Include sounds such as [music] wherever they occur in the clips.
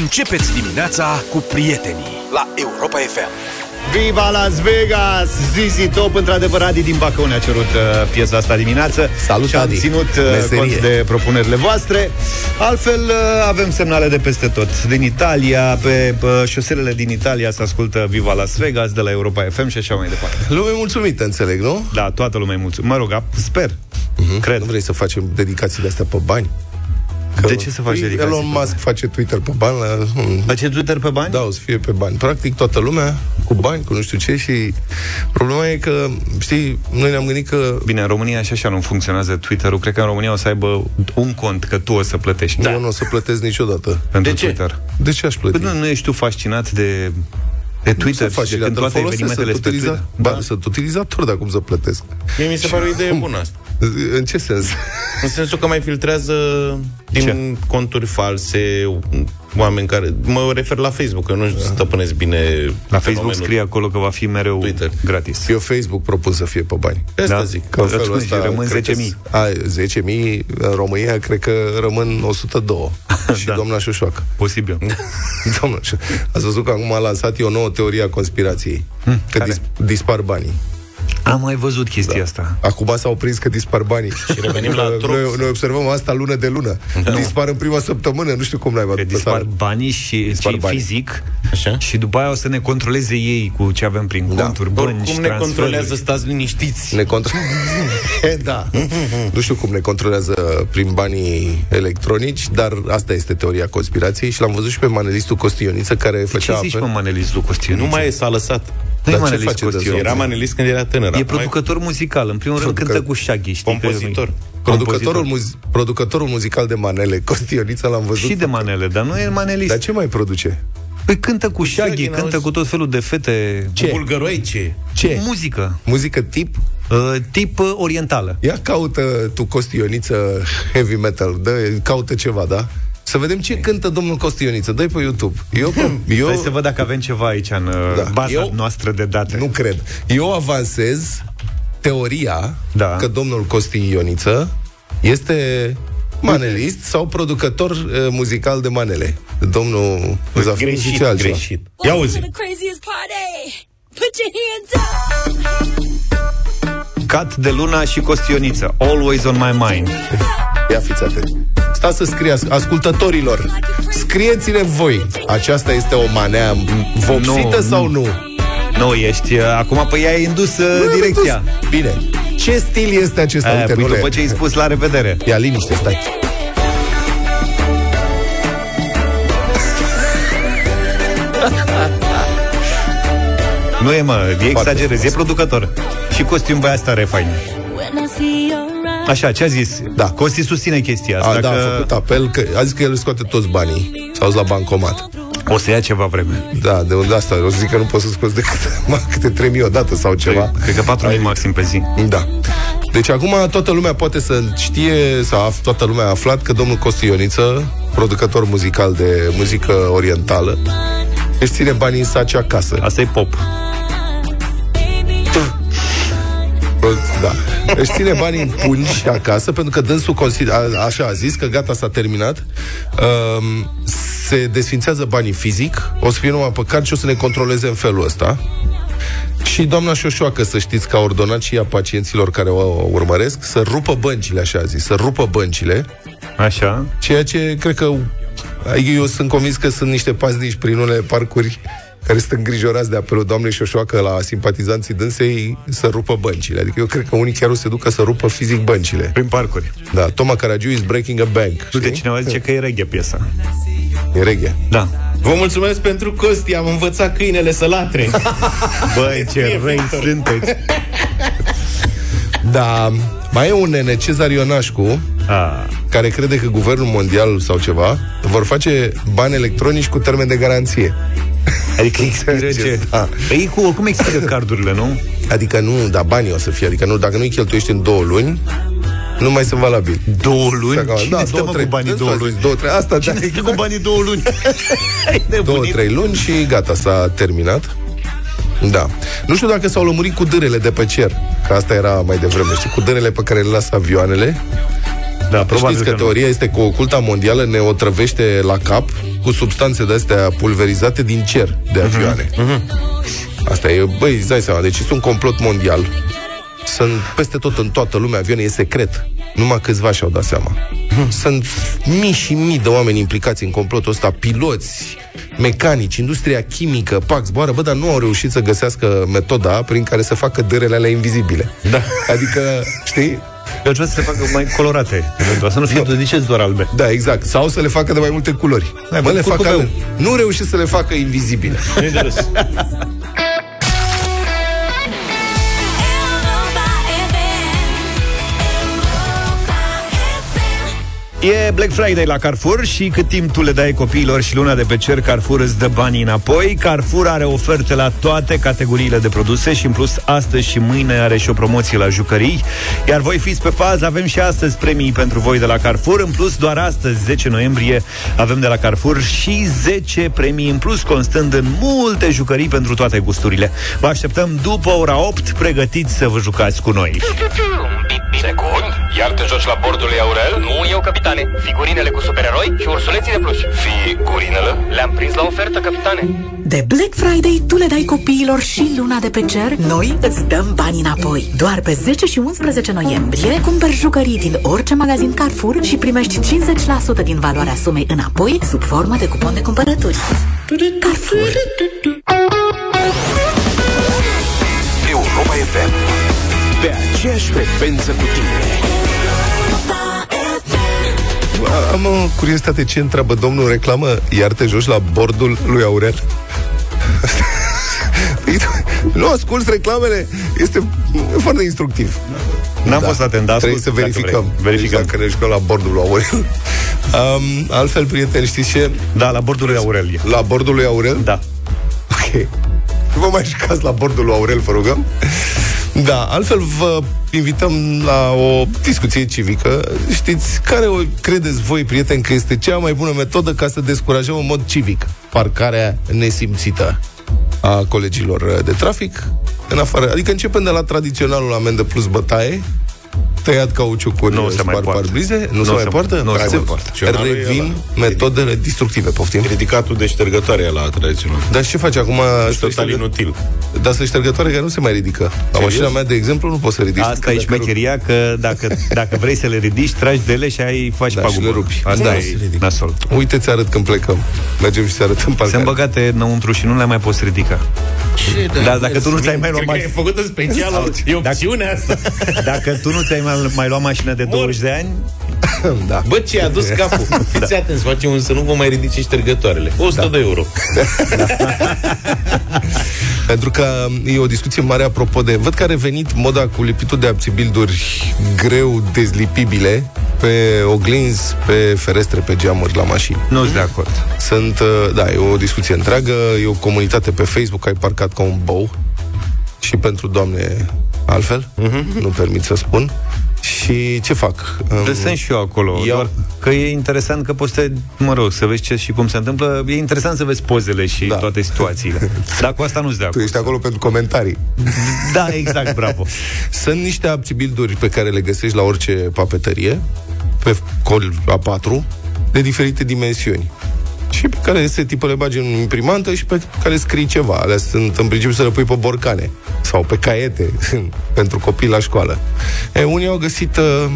Începeți dimineața cu prietenii la Europa FM. Viva Las Vegas! Zizi Top, într-adevăr, Adi din Bacău ne-a cerut uh, piesa asta dimineață. Salut, și am Adi! ținut uh, Meserie. cont de propunerile voastre. Altfel, uh, avem semnale de peste tot. Din Italia, pe uh, șoselele din Italia se ascultă Viva Las Vegas de la Europa FM și așa mai departe. Lume mulțumită, înțeleg, nu? Da, toată lumea e mulțumit. Mă rog, ap- sper. Cred. Nu vrei să facem dedicații de astea pe bani? De ce să faci Păi, dedicații Elon pe Musk face Twitter pe bani la... hmm, Face Twitter pe bani? Da, o să fie pe bani. Practic toată lumea cu bani, cu nu știu ce și problema e că, știi, noi ne-am gândit că Bine, în România și așa nu funcționează Twitter-ul. Cred că în România o să aibă un cont, că tu o să plătești. da. eu nu o să plătesc niciodată. Pentru De ce? Twitter. De ce aș plăti? Păi nu, nu ești tu fascinat de, de Twitter să faci, și de dar când îl toate folosesc, evenimentele sunt, pe utiliza... Twitter? ba, sunt utilizator de acum să plătesc. Mie mi se pare o idee bună asta. În ce sens? În sensul că mai filtrează din Ce? conturi false, oameni care... Mă refer la Facebook, că nu stăpânesc bine La Facebook fenomenul. scrie acolo că va fi mereu Twitter. gratis. Eu Facebook propun să fie pe bani. Asta Da? zic. Că în Îți felul spun, ăsta și rămân cred că 10.000. s- A, 10.000 în România cred că rămân 102 [laughs] Și Da. doamna Șoșoacă Posibil. [laughs] Doamna Șo- Ați văzut că acum a lansat o nouă teorie a conspirației Că Hmm, care? dis- dispar banii Am mai văzut chestia asta. Acum s-au prins că dispar banii Și revenim la truc. noi, noi observăm asta lună de lună Dispar în prima săptămână Nu știu cum n-ai Că văzut dispar asta. banii și Dispar cei banii. fizic Așa? și după aia o să ne controleze ei cu ce avem prin Da. conturi, bănci, Oricum ne transferuri. controlează, stați liniștiți. Ne contro- [laughs] da. Nu știu cum ne controlează prin banii electronici, dar asta este teoria conspirației și l-am văzut și pe manelistul Costioniță care Ce făcea zici, apel. mă, Manelist Lucostiu? Nu mai e, s-a lăsat. Nu e Dar ce Manelist face de Costiu. zon? Era manelist când era tânăr. E acum producător muzical. În primul rând Producă- cântă cu Shaggy, știi? că- Compozitor. Producătorul, muzi- producătorul muzical de manele, [laughs] Costionița, l-am văzut. Și de manele, dar nu e manelist. Dar ce mai produce? Păi cântă cu Shaggy, Shaggy, cântă n-auzi? cu tot felul de fete. Ce? Bulgăroi ce? Ce? Muzică. Muzică tip? Uh, tip uh, orientală. Ia caută tu Costioniță heavy metal, dă, caută ceva, da? Să vedem ce cântă domnul Costioniță. Dă-i pe YouTube. Eu, [laughs] eu Hai să văd dacă avem ceva aici în uh, Da. baza Eu- noastră de date. nu cred. Eu avansez teoria Da. că domnul Costi Ioniță este manelist sau producător uh, muzical de manele. Domnul Zafir Greșit, zice altceva. greșit. Ia uzi. Cat de Luna și Costioniță. Always on my mind. Ia fiți atenți. Stați să scriați, ascultătorilor, scrieți-ne voi. Aceasta este o manea vopsită Nu, sau nu? Nu, ești... Uh, acum, păi ai indus uh, direcția. Bine. Ce stil este acesta? Aia, Uite, păi nu le- după ce ai spus la revedere. Ia liniște, stai. Nu e, mă, e exagerez, e producător. Și costum băia asta are fain. When I see your eyes. Așa, ce a zis? Da. Costi susține chestia asta, A, da, că a făcut apel, că a zis că el își scoate toți banii. S-au dus la bancomat. o să ia ceva vreme. Da, de unde asta? O să zic că nu poți să scoți decât [laughs] mă, câte 3.000 odată sau ceva. Cred că 4.000 maxim pe zi. Da. Deci acum toată lumea poate să știe, sau af- toată lumea a aflat că domnul Costi Ioniță, producător muzical de muzică orientală, își ține banii în saci acasă. Asta e pop. Da. Își ține banii în pungi acasă, pentru că dânsul consider, a, așa a zis, că gata, s-a terminat. Um, se desfințează banii fizic, o să fie numai pe card și o să ne controleze în felul ăsta. Și doamna Șoșoacă, să știți că a ordonat și ea pacienților care o urmăresc să rupă băncile, așa a zis, să rupă băncile, Așa. ceea ce cred că adică eu sunt convins că sunt niște paznici prin unele parcuri care sunt îngrijorați de apelul doamnei Șoșoacă la simpatizanții dânsei să rupă băncile. Adică eu cred că unii chiar o să se ducă să rupă fizic băncile. Prin parcuri. Da, Toma Caragiu is breaking a bank. Uite, știi? cineva zice că e reghe piesa. E reghe. Da. Vă mulțumesc pentru Costi, am învățat câinele să latre. [laughs] Băi, ce răi sunteți. Da, mai e un nene, Cezar Ionașcu, A, care crede că guvernul mondial sau ceva vor face bani electronici cu termen de garanție. adică expiră Ce ce... da. Păi cu, oricum expiră cardurile, nu? Adică nu, dar banii o să fie, adică nu, dacă nu-i cheltuiești în două luni, nu mai sunt valabili. Două luni? Să- Cine da, stă, două, mă, trei- cu banii Dânsul două a zis luni? Două, trei, asta, Cine da, stă cu banii două luni? [laughs] Ai două, nebunit? trei luni și gata, s-a terminat. Da. Nu știu dacă s-au lămurit cu dârele de pe cer, că asta era mai devreme, știi, cu dârele pe care le lasă avioanele. Da, probabil Știți că, că nu. teoria este că oculta mondială ne otrăvește la cap cu substanțe de-astea pulverizate din cer de avioane. Asta e, băi, îți dai seama, deci este un complot mondial. Sunt peste tot în toată lumea, avioane e secret. Numai câțiva și-au dat seama. Sunt mii și mii de oameni implicați în complotul ăsta, piloți, mecanici, industria chimică, pax, boară, bă, dar nu au reușit să găsească metoda prin care să facă dărele alea invizibile. Da. Adică, știi, Eu aș vrea să le facă mai colorate, eventual, să nu fie, de ce doar albe? Da, exact. Sau să le facă de mai multe culori. Da, Mă, cu le fac curcubeu. ale... Nu reușesc să le facă invizibile. [laughs] E Black Friday la Carrefour și cât timp tu le dai copiilor și luna de pe cer, Carrefour îți dă banii înapoi. Carrefour are oferte la toate categoriile de produse și în plus astăzi și mâine are și o promoție la jucării. Iar voi fiți pe fază, avem și astăzi premii pentru voi de la Carrefour. În plus, doar astăzi, 10 noiembrie, avem de la Carrefour și 10 premii în plus, constând în multe jucării pentru toate gusturile. Vă așteptăm după ora 8, pregătiți să vă jucați cu noi. Secund, iar te joci la bordul lui Aurel? Nu eu, capitane. Figurinele cu supereroi și ursuleții de pluș. Figurinele? Le-am prins la ofertă, capitane. De Black Friday tu le dai copiilor și luna de pe cer, noi îți dăm bani înapoi. Doar pe 10 și 11 noiembrie cumperi jucării din orice magazin Carrefour și primești 50% din valoarea sumei înapoi sub formă de cupon de cumpărături. Carrefour. Europa FM. Pe aceeași frecvență cu tine. Am o curiozitate, ce întreabă domnul reclamă? Iar te joci la bordul lui Aurel? [laughs] Păi, nu asculți reclamele? Este foarte instructiv. N-am fost atent, dar Trebuie să ascult dacă verificăm. vrei. Verificăm. Dacă ne jucăm la bordul lui Aurel. [laughs] Um, altfel, prieteni, știți ce? Da, la bordul lui Aurelie. La bordul lui Aurel? Da. Ok. Vă mai jucați la bordul lui Aurel, vă rugăm? Da, altfel vă invităm la o discuție civică. Știți, care o credeți voi, prieteni, că este cea mai bună metodă ca să descurajăm în mod civic parcarea nesimțită a colegilor de trafic? În afară, adică începem de la tradiționalul amendă plus bătaie, tăiat cauciucul Nu se mai poartă. parbrize, nu, Nu se mai se- poartă? nu se Frate, mai poartă. Tradiționalul e Revin ăla. metodele destructive, poftim. Ridicatul de ștergătoare la tradițional. Dar ce faci acum? Total inutil. Dar să ștergătoare care nu se mai ridică. La Serios? mașina mea, de exemplu, nu poți să ridici. Asta e Dacă rupi. șmecheria că dacă, dacă vrei să le ridici, tragi de ele și ai faci Da, pagubă. și le rupi. Asta Da, e se ridică. nasol. Uite, ți arăt când plecăm. Mergem și ți arătăm Sunt parcarea. băgate înăuntru și nu le mai poți ridica. Dar dacă tu nu ți-ai mai luat Cred că e mașină... făcută special. E opțiunea asta. Dacă tu nu ți-ai mai, mai luat mașină de 20 de ani, [coughs] Da. Bă, ce a dus capul? [laughs] Fiți atenți, facem un să nu vă mai ridice ștergătoarele. 100 de euro. [laughs] Pentru că e o discuție mare apropo de... Văd că a revenit moda cu lipitul de abțibilduri greu dezlipibile pe oglinzi, pe ferestre, pe geamuri la mașini. nu sunt de acord. Sunt, uh, da, e o discuție întreagă, e o comunitate pe Facebook, ai parcat ca un bou și pentru doamne altfel, nu permit să spun. Și ce fac? Um, Sunt și eu acolo. Iau- Doar că e interesant că poți să, mă rog, să vezi ce și cum se întâmplă. E interesant să vezi pozele și Da. toate situațiile. [laughs] Dar cu asta nu sunt de Tu acord. ești acolo pentru comentarii. Da, exact, bravo. [laughs] Sunt niște abțibilduri pe care le găsești la orice papetărie, pe col A4, de diferite dimensiuni. Și pe care se tipă le bagi în imprimantă și pe care scrii ceva. Alea sunt în principiu să le pui pe borcane sau pe caiete [laughs] pentru copii la școală. E, unii au găsit uh,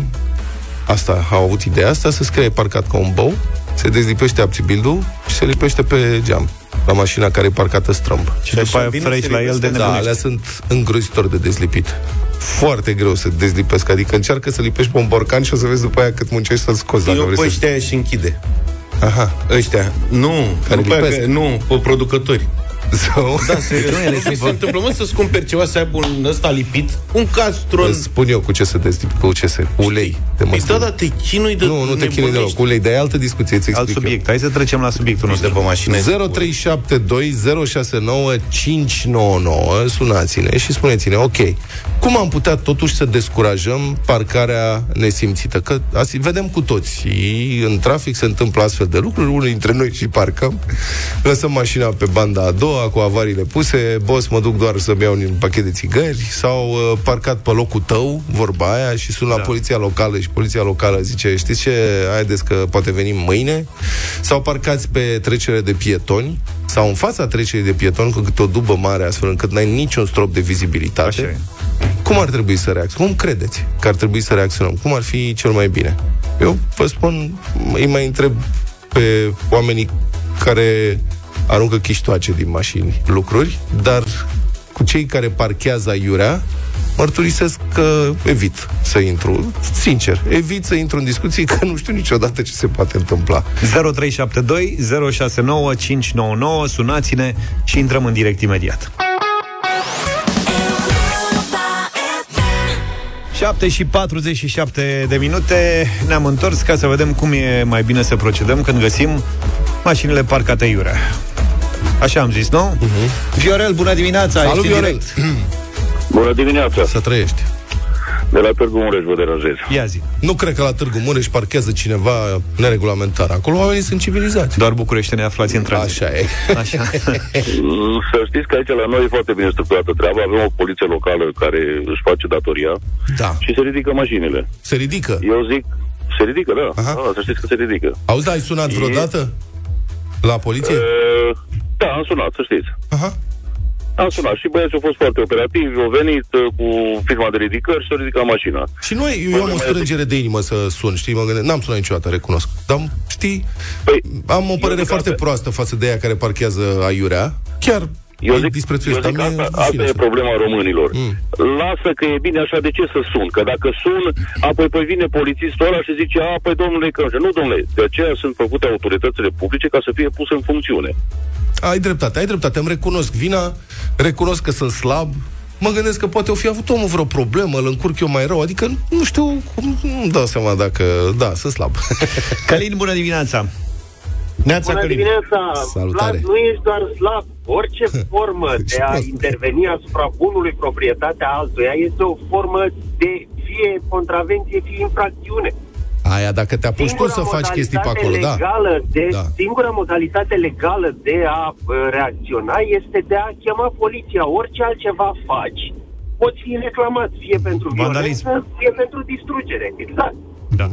asta, au avut ideea asta, să scrie parcat ca un bou, se dezlipește abțibildul și se lipește pe geam la mașina care e parcată strâmb. Și după aia vine freci să la el de lipesc- Da, nebunești. alea sunt îngrozitor de dezlipit. Foarte greu să dezlipesc. Adică încearcă să lipești pe un borcan și o să vezi după aia cât muncești să-l scoți. Dacă Eu vrei pe să... ăștia și închide. Aha. Ăștia. Nu, Care după aia lipesc? că, nu, pe producători. Sau... Da, serios. Nu, se întâmplă, mă, să-ți cumperi ceva să aibă un ăsta lipit, un castron. Îți spun eu cu ce să dezlip, cu ce să... Cu ulei de Păi măsline. da, da, te chinui de Nu, nu te chinui deloc. Cu ulei, dar e altă discuție, îți Alt explic eu. subiect. Hai să trecem la subiectul Nici de nostru. pe mașină. 0372069599 Sunați-ne și spuneți-ne Ok, cum am putea totuși să descurajăm parcarea nesimțită? Că asi, vedem cu toți În trafic se întâmplă astfel de lucruri Unii dintre noi și parcăm Lăsăm mașina pe banda a doua ziua cu avariile puse, boss, mă duc doar să-mi iau un pachet de țigări, s-au uh, parcat pe locul tău, vorba aia, și sunt la Da. poliția locală și poliția locală zice, știți ce, haideți că poate venim mâine, sau parcați pe trecere de pietoni, sau în fața trecerii de pietoni cu câte o dubă mare, astfel încât n-ai niciun strop de vizibilitate. Așa e. Cum ar trebui să reacționăm? Cum credeți că ar trebui să reacționăm? Cum ar fi cel mai bine? Eu vă spun, îi mai întreb pe oamenii care aruncă chiștoace din mașini lucruri, dar cu cei care parchează aiurea, mărturisesc că evit să intru. Sincer, evit să intru în discuții că nu știu niciodată ce se poate întâmpla. 0372 069 599 Sunați-ne și intrăm în direct imediat 7 și 47 de minute Ne-am întors ca să vedem cum e mai bine să procedăm Când găsim mașinile parcate iurea Așa am zis, nu? Uh-huh. Viorel, bună dimineața! Salut, ești în Viorel! direct. [clears throat] Bună dimineața! Să trăiești. De la Târgu Mureș vă deranjez. Ia zi Nu cred că la Târgu Mureș parchează cineva neregulamentar. Acolo oamenii sunt civilizați. Doar București ne aflați în tranzit Așa e. Așa. Mm, Să știți că aici la noi e foarte bine structurată treaba. Avem o poliție locală care își face datoria Da. și se ridică mașinile. Se ridică. Eu zic, se ridică, da. Aha. da să știți că se ridică. Auzi, da, ai sunat vreodată? La poliție? Uh, da, am sunat, să știți. Aha. Am sunat și băieții au fost foarte operativi, au venit uh, cu firma de ridicări și s-au ridicat mașina. Și noi, eu am o strângere de inimă să sun, știi, mă gândesc, n-am sunat niciodată, recunosc. Dar, știi, Păi, am o părere zic foarte asta. proastă față de ea care parchează aiurea. Chiar Eu îi zic, disprețuiesc, eu dar zic mie asta, rușine asta e așa. problema românilor. Mm. Lasă că e bine așa, de ce să sun? Că dacă sun, apoi păi vine polițistul ăla și zice, a, păi domnule, că nu, domnule, de aceea sunt făcute autoritățile publice ca să fie puse în funcțiune. Ai dreptate, ai dreptate, îmi recunosc vina, recunosc că sunt slab, mă gândesc că poate o fi avut omul vreo problemă, îl încurc eu mai rău, adică nu știu, cum, nu-mi dau seama dacă, da, sunt slab. Călin, bună dimineața! Neața Bună Călin. dimineața! Salutare. Vlad, nu ești doar slab. Orice [laughs] formă Ce de a prost. interveni asupra bunului proprietatea altuia este o formă de fie contravenție, fie infracțiune. Aia, dacă te apuci tu să faci chestii pe acolo, da. legală de, Da. Singura modalitate legală de a uh, reacționa este de a chema poliția. Orice altceva faci, poți fi reclamat, fie pentru Vandalism. violență, fie pentru distrugere. Exact. Da.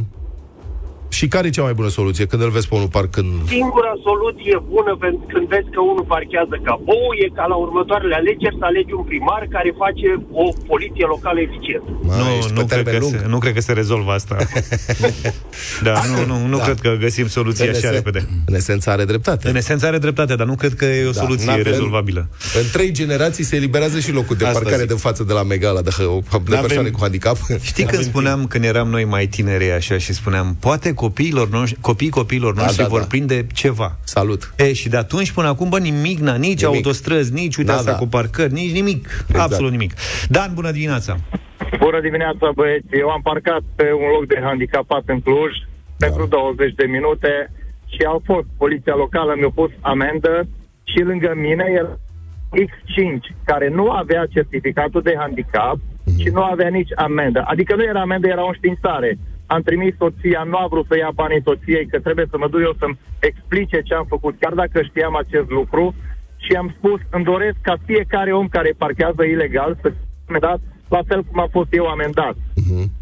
Și care e cea mai bună soluție când îl vezi pe unul parcând? Singura soluție bună pentru când vezi că unul parchează ca bou e ca la următoarele alegeri să alegi un primar care face o poliție locală eficientă. Mă, Nu, ești pe nu cred, termen că lung. se, nu cred că se rezolvă asta. [laughs] da, nu, nu, nu Da. cred că găsim soluția În așa esen- repede. În esență are dreptate. În esență are dreptate, dar nu cred că e o Da, soluție n-avem- rezolvabilă. În trei generații se eliberează și locul de Asta parcare zic. de față de la Megala de, de N-avem- persoane cu handicap. Știi când spuneam când eram noi mai tineri așa și spuneam poate copiilor noștri, copiii copiilor noștri da, vor da. prinde ceva. Salut! E, și de atunci până acum, bă, nimic, na, nici Nimic. autostrăzi, nici, uite, Da, asta da. cu parcări, nici nimic. Exact. Absolut nimic. Dan, bună dimineața! Bună dimineața, băieți. Eu am parcat pe un loc de handicapat în Cluj pentru 20 de minute și au fost poliția locală, mi-a pus amendă și lângă mine era X5, care nu avea certificatul de handicap și nu avea nici amendă. Adică nu era amendă, era o înștiințare. Am trimis soția, nu a vrut să ia banii soției, că trebuie să mă duc eu să-mi explice ce am făcut, chiar dacă știam acest lucru. Și am spus, îmi doresc ca fiecare om care parchează ilegal să fie amendat la fel cum a fost eu amendat.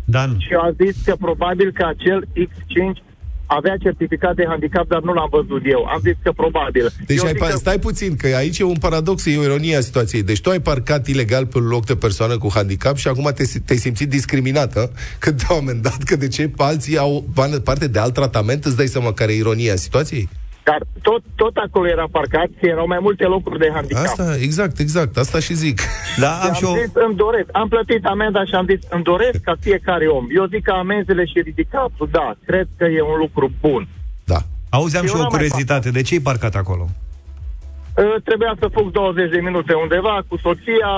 Dan, Și a zis că probabil că acel X5 avea certificat de handicap, dar nu l-am văzut eu. Am zis că probabil. Deci eu ai, zic pa- că... stai puțin, că aici e un paradox, e o ironie a situației. Deci tu ai parcat ilegal pe un loc de persoană cu handicap și acum te, te-ai simțit discriminată când te-au amendat, că de ce alții au ban- parte de alt tratament, îți dai seama care e ironia situației? Dar tot, tot acolo era parcat și erau mai multe locuri de handicap. Asta, exact, exact, asta și zic. da, Și am am și o... zis, îmi doresc. Am plătit amenda și am zis, îmi doresc ca fiecare om. Eu zic că amenzile și ridicatul, da, cred că e un lucru bun. Da. Auzeam Eu și o n-am mai curiozitate. De ce ai parcat acolo? Uh, Trebuia să fug 20 de minute undeva cu soția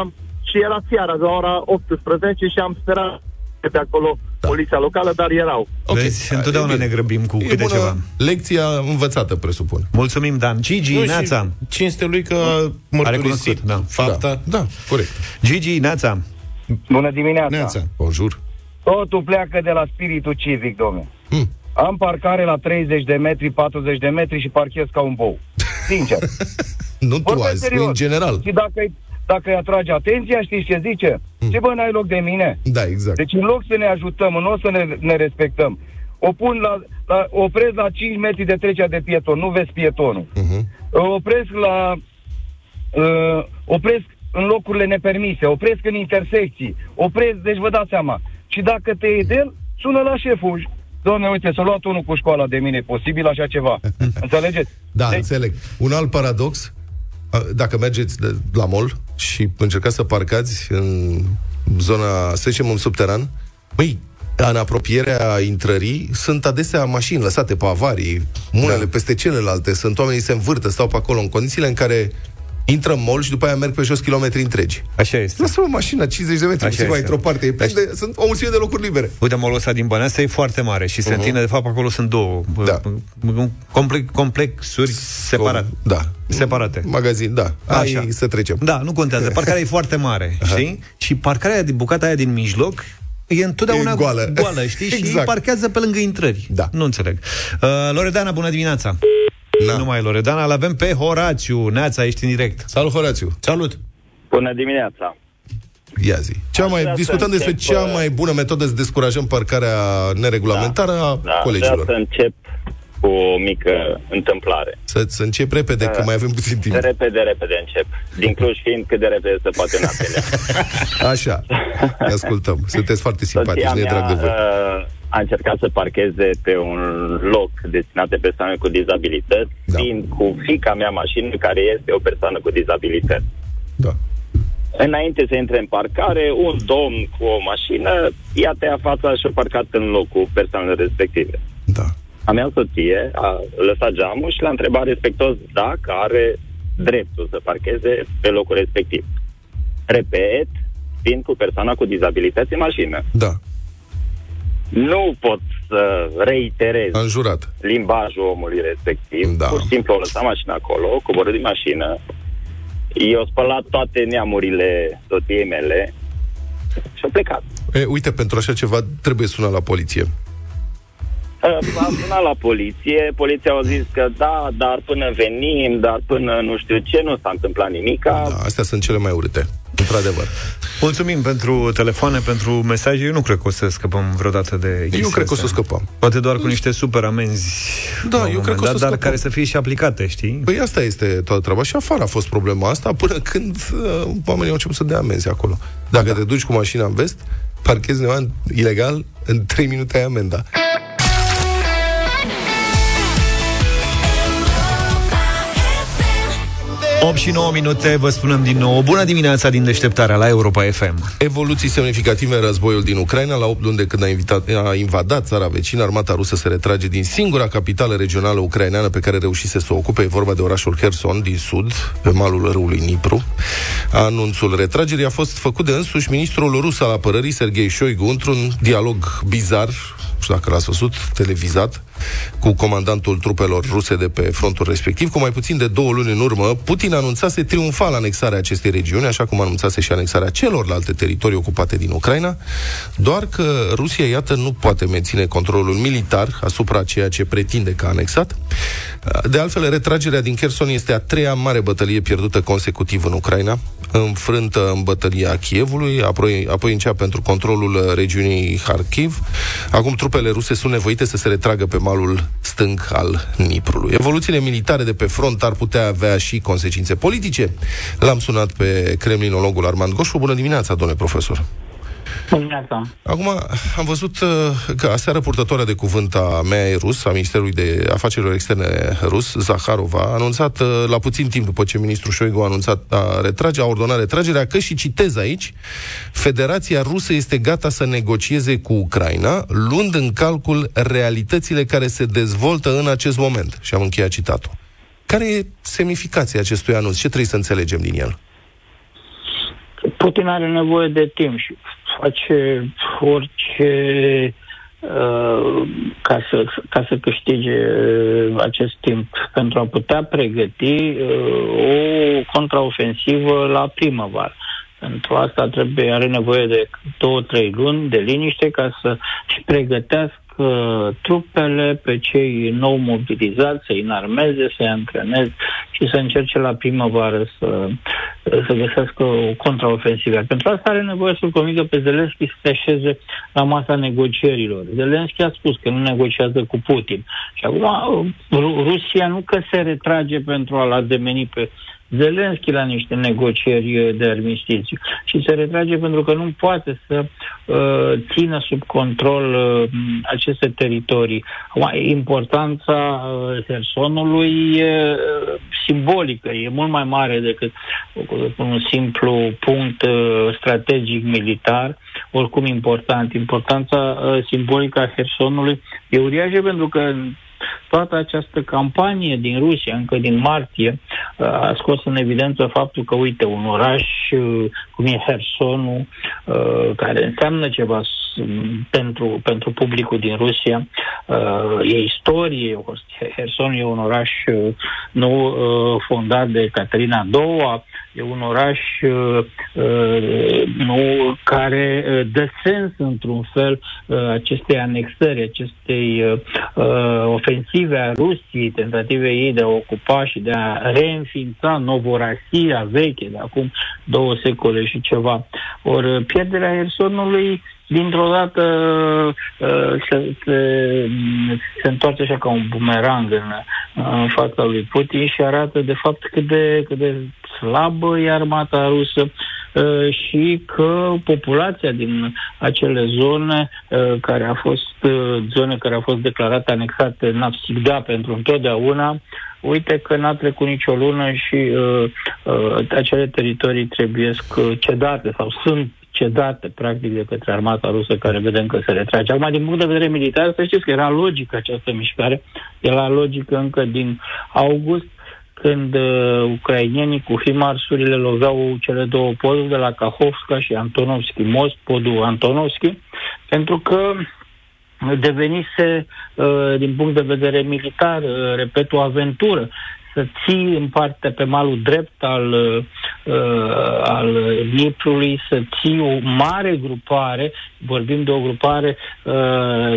și era seara de la ora 18 și am sperat de pe acolo Da. poliția locală, dar erau. Ok. Vezi, A, întotdeauna e bine. ne grăbim cu E câte bună ceva. lecția învățată, presupun. Mulțumim, Dan. Gigi, Nu, Neața. și cinste lui că a mărturisit recunoscut, da. fapta. Da, da, corect. Gigi, Neața. Bună dimineața! Neața. Bonjour. Totul pleacă de la spiritul civic, domnule. Hmm. Am parcare la 30 de metri, 40 de metri și parchez ca un bou. Sincer. [laughs] Nu tu Vorbesc azi, serios. în general. Și dacă, îi- dacă îi atrage atenția, știți ce zice? Mm. Ce bă, n-ai loc de mine? Da, exact. Deci în loc să ne ajutăm, în loc să ne, ne respectăm, o pun la, la, opresc la 5 metri de trecere de pieton, nu vezi pietonul. Uh-huh. Opresc la... Uh, opresc în locurile nepermise, opresc în intersecții, opresc, deci vă dați seama. Și dacă te iei de el, sună la șeful. Doamne, uite, s-a luat unul cu școala de mine, e posibil așa ceva. [laughs] Înțelegeți? Da, deci... înțeleg. Un alt paradox, a, dacă mergeți de, la mall și încercați să parcați în zona, să zicem, în subteran, băi, în apropierea intrării sunt adesea mașini lăsate pe avarii, unele da. peste celelalte, sunt oamenii se învârtă, stau pe acolo în condițiile în care intră în mall și după aia merg pe jos kilometri întregi. Așa este. Lasă o mașină 50 de metri, Așa se mai este. într-o parte, e plin de, sunt o mulțime de locuri libere. Uite, molul ăsta din Băneasa e foarte mare și se Mhm. întinde, de fapt, acolo sunt două Da. uh, complex, complexuri separate. Da. Separate. Magazin, da. Așa. Hai să trecem. Da, nu contează. Parcarea e foarte mare, știi? Și parcarea din bucata aia din mijloc e întotdeauna E goală. goală știi? [laughs] Și Exact. parchează pe lângă intrări. Da. Nu înțeleg. Uh, Loredana, bună dimineața! Na. Nu mai e Loredana, îl avem pe Horațiu. Neața, ești în direct. Salut, Horațiu. Salut! Bună dimineața! Ia zi. Cea mai, vrea să discutăm despre încep, cea uh, mai bună metodă să descurajăm parcarea neregulamentară a Da, colegilor. vreau să încep cu o mică întâmplare. Să, să încep repede, că Da. mai avem puțin timp. Repede, repede încep. Din Cluj fiind cât de repede se poate în apelea. Așa. Ne ascultăm. Sunteți foarte simpatici, Soția ne e mea drag de voi. uh, a încercat să parcheze pe un loc destinat de persoane cu dizabilități, Da. fiind cu fica mea mașină, care este o persoană cu dizabilități. Da. Înainte să intre în parcare, un domn cu o mașină i-a tăiat fața și a parcat în locul persoanelor respective. Da. A mea soție a lăsat geamul și l-a întrebat respectos dacă are dreptul să parcheze pe locul respectiv. Repet, fiind cu persoana cu dizabilități în mașină. Da. Nu pot să reiterez Am jurat. limbajul omului respectiv. Da. Pur și simplu o lăsat mașina acolo, coborât din mașină. I-au spălat toate neamurile soției mele și au plecat. E, uite, pentru așa ceva trebuie sunat la poliție. Uh, Am sunat la poliție, poliția au zis că da, dar până venim, dar până nu știu ce, nu s-a întâmplat nimica. Da, astea sunt cele mai urâte. Într-adevăr. Mulțumim pentru telefoane, pentru mesaje. Eu nu cred că o să scăpăm vreodată de Eu chestia cred că o să asta. scăpăm. Poate doar cu niște super amenzi. Da, la un eu moment cred că o dat, să Dar scăpăm. care să fie și aplicate, știi? Păi asta este toată treaba. Și afară a fost problema asta până când uh, oamenii au început să dea amenzi acolo. Dacă te duci cu mașina în vest, parchezi undeva în- ilegal, în 3 minute ai amenda. 8 și 9 minute, vă spunem din nou. Bună dimineața din deșteptarea la Europa FM. Evoluții semnificative în războiul din Ucraina. La 8 luni de când a, invitat, a invadat țara vecină, armata rusă se retrage din singura capitală regională ucraineană pe care reușise să o ocupe. E vorba de orașul Kherson din sud, pe malul râului Nipru. Anunțul retragerii a fost făcut de însuși ministrul rus al apărării, Sergei Shoigu, într-un dialog bizar, nu știu dacă l-ați văzut, televizat, cu comandantul trupelor ruse de pe frontul respectiv. Cu mai puțin de două luni în urmă, Putin anunțase triumfal anexarea acestei regiuni, așa cum anunțase și anexarea celorlalte teritorii ocupate din Ucraina, doar că Rusia, iată, nu poate menține controlul militar asupra ceea ce pretinde că a anexat. De altfel, retragerea din Kherson este a treia mare bătălie pierdută consecutiv în Ucraina, înfrântă în bătălia Kievului, apoi, apoi în cea pentru controlul regiunii Kharkiv. Acum trupele ruse sunt nevoite să se retragă pe malul stâng al Niprului. Evoluțiile militare de pe front ar putea avea și consecințe politice. L-am sunat pe kremlinologul Armand Goșu. Bună dimineața, domnule profesor! Dimineața. Acum, am văzut uh, că aseară purtătoarea de cuvânt a MEA rus, a Ministerului de Afacerilor Externe rus, Zaharova, a anunțat uh, la puțin timp după ce ministrul Șoigu a anunțat a retrage, a ordonat retragerea, că și citez aici, Federația Rusă este gata să negocieze cu Ucraina, luând în calcul realitățile care se dezvoltă în acest moment. Și am încheiat citatul. Care e semnificația acestui anunț? Ce trebuie să înțelegem din el? Putin are nevoie de timp și face orice uh, ca, să, ca să câștige uh, acest timp pentru a putea pregăti uh, o contraofensivă la primăvară. Pentru asta trebuie, are nevoie de două, trei luni de liniște ca să-și pregătească trupele pe cei nou mobilizați, să-i înarmeze, să-i antreneze și să încerce la primăvară să, să găsească o contraofensivă. Pentru asta are nevoie să-l convingă pe Zelenski să se așeze la masa negocierilor. Zelenski a spus că nu negociază cu Putin. Și acum Rusia nu că se retrage pentru a-l ademeni pe Zelenski la niște negocieri de armistițiu și se retrage pentru că nu poate să uh, țină sub control uh, aceste teritorii. Importanța uh, Hersonului e uh, simbolică, e mult mai mare decât un simplu punct uh, strategic militar, oricum important. Importanța uh, simbolică a Hersonului e uriașă pentru că toată această campanie din Rusia, încă din martie, uh, a scos în evidență faptul că, uite, un oraș uh, cum e Hersonul, uh, care înseamnă ceva pentru, pentru publicul din Rusia, e istorie, Herson e un oraș nou fondat de Caterina II, e un oraș nou care dă sens într-un fel acestei anexări, acestei ofensive a Rusiei, tentative ei de a ocupa și de a reînființa Novorasia veche de acum două secole și ceva. Ori pierderea Hersonului dintr-o dată uh, se, se, se întoarce așa ca un bumerang în, în fața lui Putin și arată de fapt cât de, cât de slabă e armata rusă, Uh, și că populația din acele zone uh, care a fost uh, zone care au fost declarate anexate Nafsigda pentru întotdeauna, uite că n-a trecut nicio lună și uh, uh, acele teritorii trebuie cedate sau sunt cedate, practic, de către armata rusă, care vedem că se retrage. Acum, din punct de vedere militar, să știți că era logică această mișcare, era logică încă din august, când uh, ucrainienii cu himarsurile loveau cele două poduri de la Kahovska și Antonovski, most, podul Antonovski, pentru că devenise, uh, din punct de vedere militar, uh, repet, o aventură să ții în parte pe malul drept al, uh, al Niprului, să ții o mare grupare, vorbim de o grupare uh,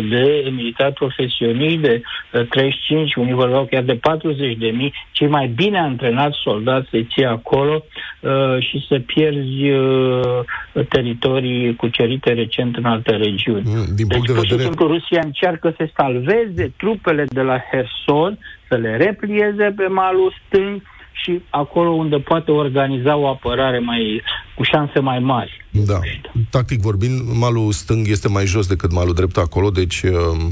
de militari profesioniști de uh, 35, unii vorbeau chiar de 40 de mii, cei mai bine antrenați soldați să ții acolo uh, și să pierzi uh, teritorii cucerite recent în alte regiuni. Mm, din punct deci, de vedere... simplu, Rusia încearcă să salveze trupele de la Herson, să le replieze pe malul stâng și acolo unde poate organiza o apărare mai cu șanse mai mari. Da. Tactic vorbind, malul stâng este mai jos decât malul drept acolo, deci um,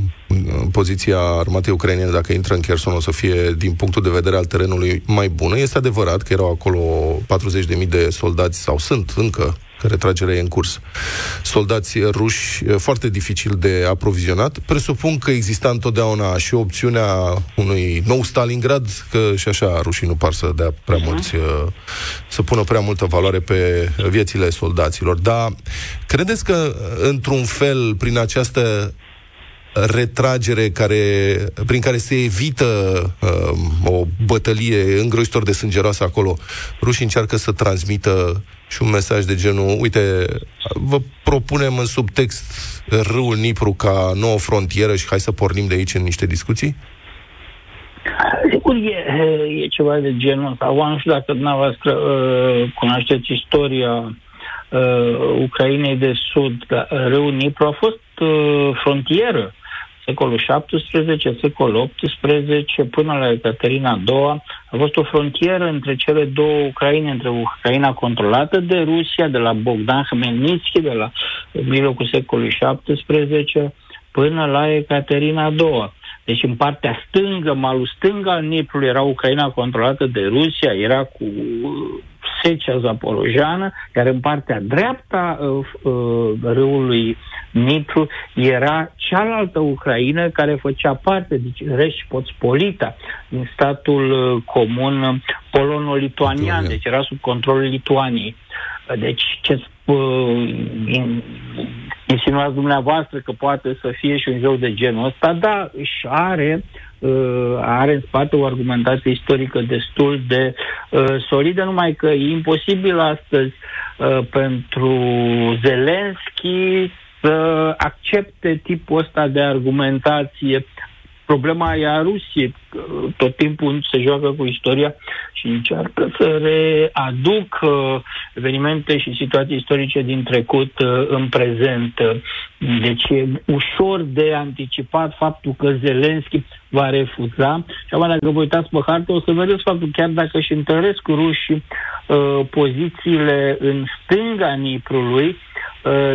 poziția armatei ucrainene, dacă intră în Kherson, o să fie, din punctul de vedere al terenului, mai bună. Este adevărat că erau acolo 40.000 de soldați, sau sunt încă că retragerea e în curs. Soldați ruși foarte dificil de aprovizionat. Presupun că exista întotdeauna și opțiunea unui nou Stalingrad, că și așa rușii nu par să dea prea mhm. mulți, să pună prea multă valoare pe viețile soldaților. Dar credeți că, într-un fel, prin această retragere care, prin care se evită uh, o bătălie îngrozitor de sângeroasă acolo, rușii încearcă să transmită și un mesaj de genul, uite, vă propunem în subtext râul Nipru ca nouă frontieră și hai să pornim de aici în niște discuții? Sigur, e, e ceva de genul ăsta. Nu știu dacă dumneavoastră uh, cunoașteți istoria uh, Ucrainei de Sud, dar râul Nipru a fost uh, frontieră secolul XVII, secolul XVIII, până la Ecaterina II, a fost o frontieră între cele două Ucraine, între Ucraina controlată de Rusia, de la Bogdan Hmelnitsky, de la mijlocul secolului XVII, până la Ecaterina II. Deci în partea stângă, malul stâng al Niprului era Ucraina controlată de Rusia, era cu secea zaporojană, iar în partea dreapta uh, uh, râului Nitru era cealaltă Ucraina care făcea parte, deci Reșpoțpolita, din statul uh, comun polono-lituanian, deci era sub controlul Lituaniei. Deci ce uh, insinuați dumneavoastră că poate să fie și un joc de genul ăsta, da, și are uh, are în spate o argumentație istorică destul de uh, solidă, numai că e imposibil astăzi uh, pentru Zelenski să accepte tipul ăsta de argumentație problema e a Rusiei. Tot timpul se joacă cu istoria și încearcă să readuc uh, evenimente și situații istorice din trecut uh, în prezent. Deci e ușor de anticipat faptul că Zelenski va refuza. Și acum, dacă vă uitați pe hartă, o să vedeți faptul chiar dacă își întăresc rușii uh, pozițiile în stânga Niprului, uh,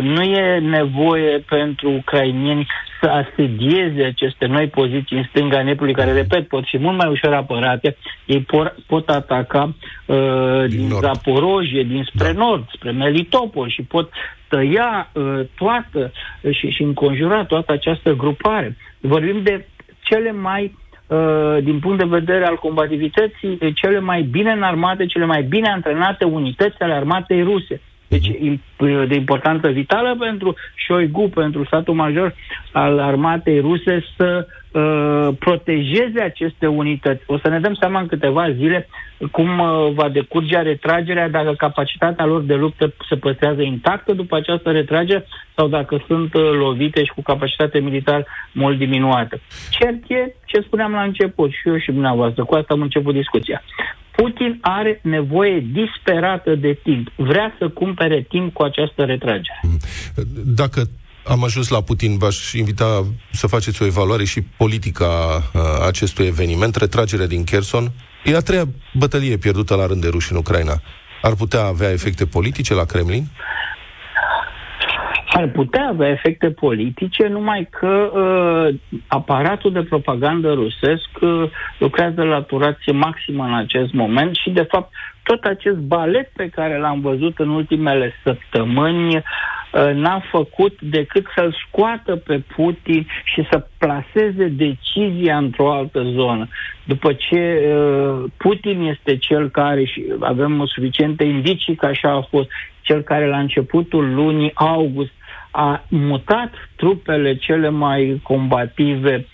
nu e nevoie pentru ucrainieni să asedieze aceste noi poziții în stânga Niprului, care, repet, pot fi mult mai ușor apărate. Ei por, pot ataca uh, din, din Zaporojie, din spre da. nord, spre Melitopol și pot tăia uh, toată uh, și, și înconjura toată această grupare. Vorbim de cele mai uh, din punct de vedere al combativității, cele mai bine înarmate, cele mai bine antrenate unități ale armatei ruse. Deci de importanță vitală pentru Șoigu, pentru statul major al armatei ruse să uh, protejeze aceste unități. O să ne dăm seama în câteva zile cum uh, va decurge retragerea, dacă capacitatea lor de luptă se păstrează intactă după această retragere sau dacă sunt uh, lovite și cu capacitate militară mult diminuată. Cert e ce spuneam la început și eu și dumneavoastră, cu asta am început discuția. Putin are nevoie disperată de timp. Vrea să cumpere timp cu această retragere. Dacă am ajuns la Putin, v-aș invita să faceți o evaluare și politica uh, acestui eveniment, retragerea din Kherson. E a treia bătălie pierdută la rând de ruși în Ucraina. Ar putea avea efecte politice la Kremlin? ar putea avea efecte politice, numai că uh, aparatul de propagandă rusesc uh, lucrează la turație maximă în acest moment și, de fapt, tot acest balet pe care l-am văzut în ultimele săptămâni uh, n-a făcut decât să-l scoată pe Putin și să plaseze decizia într-o altă zonă. După ce uh, Putin este cel care, și avem suficiente indicii că așa a fost, cel care la începutul lunii august a mutat trupele cele mai combative,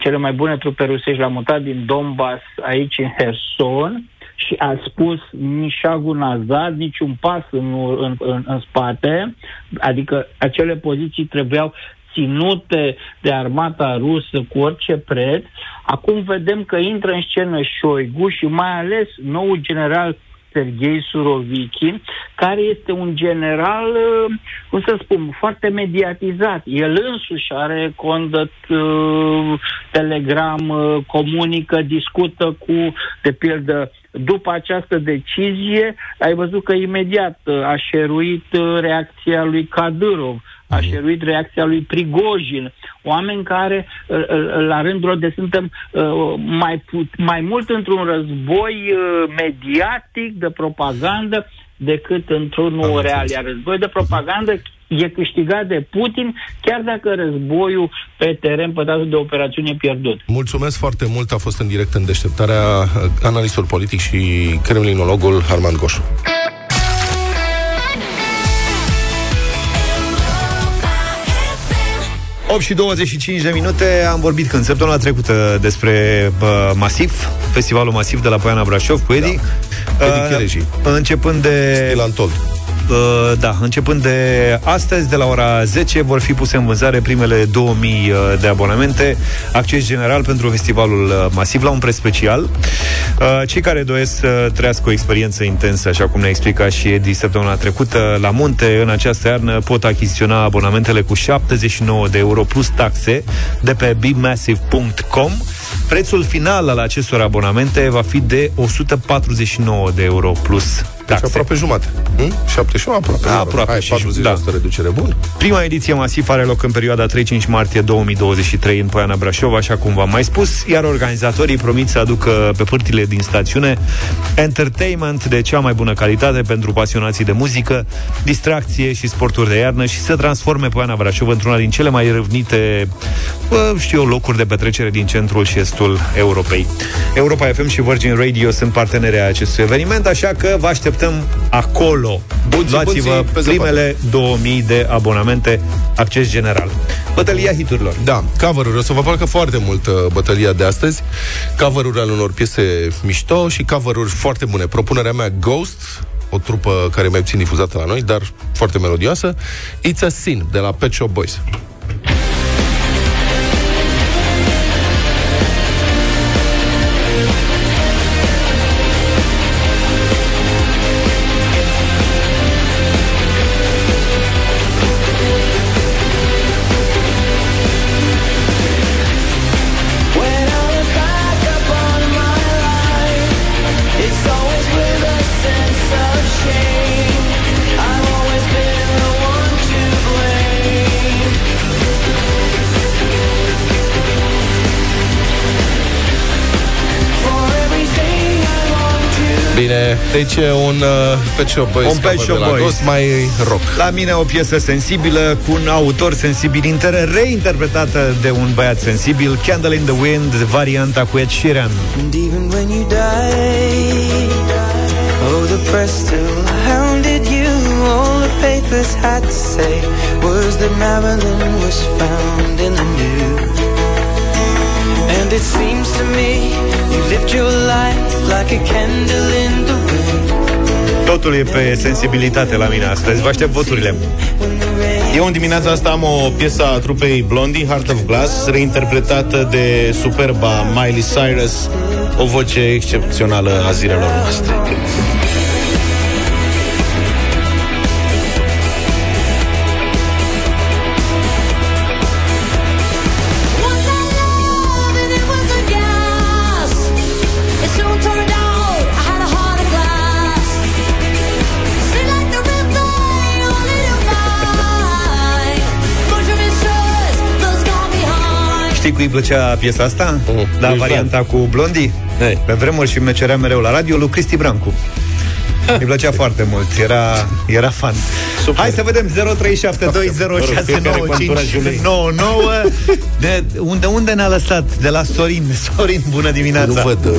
cele mai bune trupe rusești, le-a mutat din Donbass aici în Herson și a spus nișagul nazad, niciun pas în, în, în, în spate, adică acele poziții trebuiau ținute de armata rusă cu orice preț. Acum vedem că intră în scenă Șoigu și mai ales nou general Sergei Surovichi, care este un general, uh, cum să spun, foarte mediatizat. El însuși are condat uh, telegram, uh, comunică, discută cu, de pildă, după această decizie, ai văzut că imediat a șeruit reacția lui Kadyrov, a mhm. șeruit reacția lui Prigojin, oameni care, la rândul lor, de suntem mai, put, mai mult într-un război mediatic de propagandă decât într-unul real. Iar război de propagandă e câștigat de Putin, chiar dacă războiul pe teren pătatul de operațiune e pierdut. Mulțumesc foarte mult, a fost în direct în deșteptarea analistul politic și kremlinologul Armand Goșu. 8 și 25 de minute Am vorbit când săptămâna trecută Despre uh, Masiv Festivalul Masiv de la Poiana Brașov Cu Edi. Da. uh, Începând de Stil Antold Uh, da, începând de astăzi, de la ora 10, vor fi puse în vânzare primele 2000 uh, de abonamente, acces general pentru festivalul uh, masiv la un preț special. Cei care doresc să trăiască o experiență intensă, așa cum ne-a explicat și Edi săptămâna trecută, la munte, în această iarnă, pot achiziționa abonamentele cu 79 de euro plus taxe de pe bigmassive.com. Prețul final al acestor abonamente va fi de 149 de euro plus deci taxe. aproape jumate. Hm? 71 aproape. Da, aproape. Hai, 40% da. reducere, bun. Prima ediție masivă are loc în perioada 3-5 martie 2023 în Poiana Brașov, așa cum v-am mai spus, iar organizatorii promit să aducă pe pârtile din stațiune entertainment de cea mai bună calitate pentru pasionații de muzică, distracție și sporturi de iarnă și să transforme Poiana Brașov într-una din cele mai râvnite, bă, știu eu, locuri de petrecere din centrul și estul Europei. Europa FM și Virgin Radio sunt parteneri ai acestui eveniment, așa că vă aștept așteptăm acolo. Bunții, Luați-vă bunții, primele 2000 de abonamente, acces general. Bătălia hiturilor. Da, cover-uri. O să vă placă foarte mult uh, bătălia de astăzi. Cover-uri al unor piese mișto și cover-uri foarte bune. Propunerea mea Ghost, o trupă care mai puțin difuzată la noi, dar foarte melodioasă. It's a Sin, de la Pet Shop Boys. Deci e un uh, Pet Shop Boys Un Pet cover Shop de la Boys. Ghost, mai rock. La mine o piesă sensibilă cu un autor sensibil inter reinterpretată de un băiat sensibil Candle in the Wind, varianta cu Ed Sheeran And even when you died, oh, the press still hounded you. All the papers had to say was that Marilyn was found in the nude. And it seems to me you lived your life like a candle in the wind. Totul e pe sensibilitate la mine astăzi Vă aștept voturile Eu în dimineața asta am o piesă a trupei Blondie, Heart of Glass, reinterpretată de superba Miley Cyrus, o voce excepțională a zilelor noastre. Știi cui îi plăcea piesa asta? Mm. Da, Lui varianta cu Blondie Hey. Pe vremuri și mecerea mereu la radio lui Cristi Brancu îi plăcea foarte mult, era, era fan Super. Hai să vedem 0372069599 de unde, unde ne-a lăsat? De la Sorin [laughs] Sorin, bună dimineața Nu văd... Uh,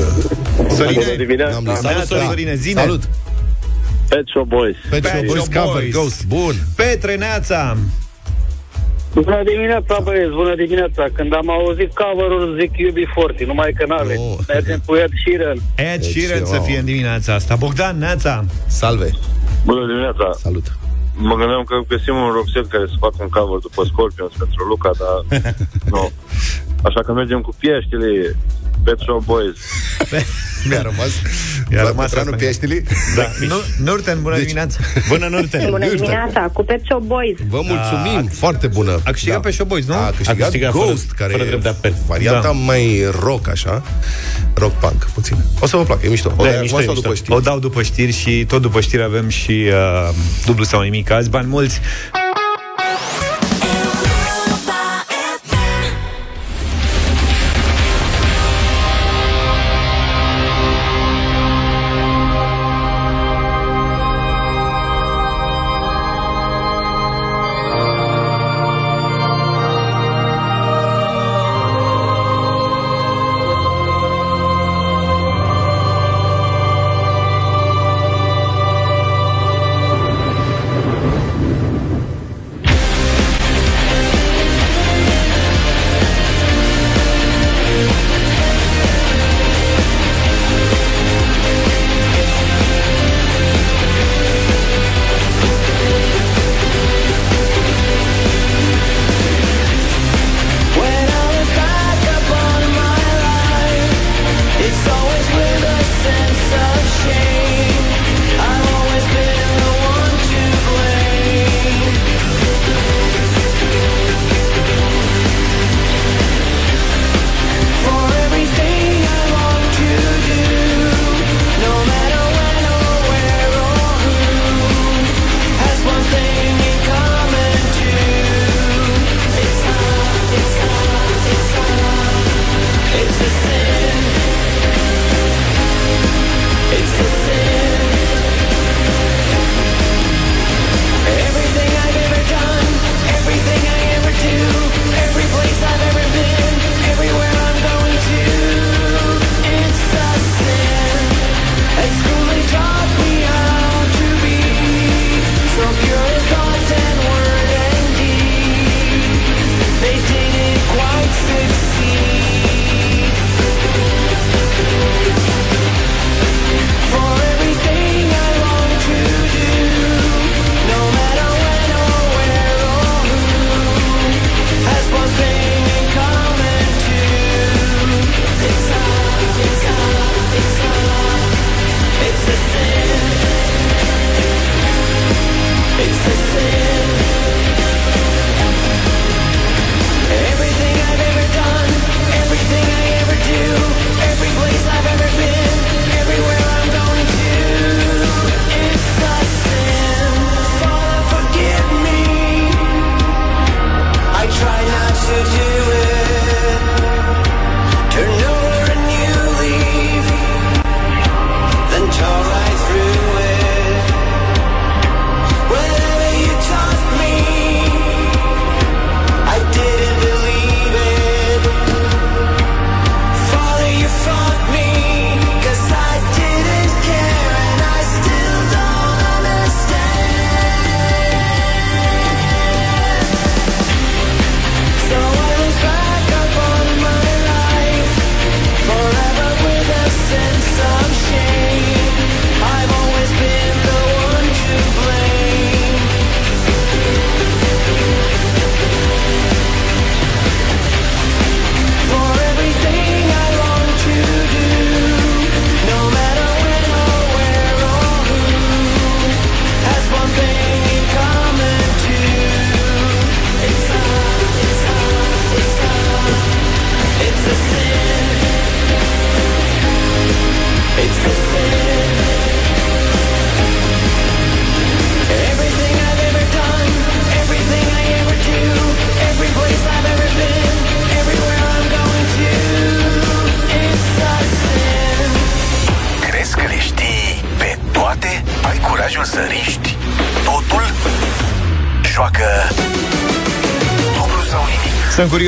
Sorine, Bună dimineața. N-am lăsat. Salut, Salut, Sorine, zine Salut! Pet Shop Boys. Pet Shop Pet Boys Shop cover, Boys. Ghost. Bun. Petre Neața Bună dimineața, băieți, bună dimineața. Când am auzit cover-ul, zic iubi forti, numai că n-are. Nu. Mergem cu Ed Sheeran. Ed Deci, Sheeran să wow. fie în dimineața asta Bogdan Neața Salve. Bună dimineața. Salut. Mă gândeam că găsim un roxet care să facă un cover după Scorpions pentru Luca, dar [laughs] nu. Așa că mergem cu pieștile Pet Shop Boys. [laughs] Mi-a rămas. I-a Vlad rămas Petreanu, asta. Pieștili? da. Nu- Nurten, bună dimineața Bună, Nurten! Bună dimineața, cu Pet Shop Boys. Vă mulțumim, foarte bună. A câștigat pe Showboys, nu? A câștigat, A câștigat fără- Ghost, care fără e drept de apel. varianta Da. mai rock, așa. Rock punk, puțin. O să vă placă, e mișto. O Da, da, e mișto, mișto, e după mișto. știri. O dau după știri și tot după știri avem și uh, dublu sau nimic azi, bani mulți.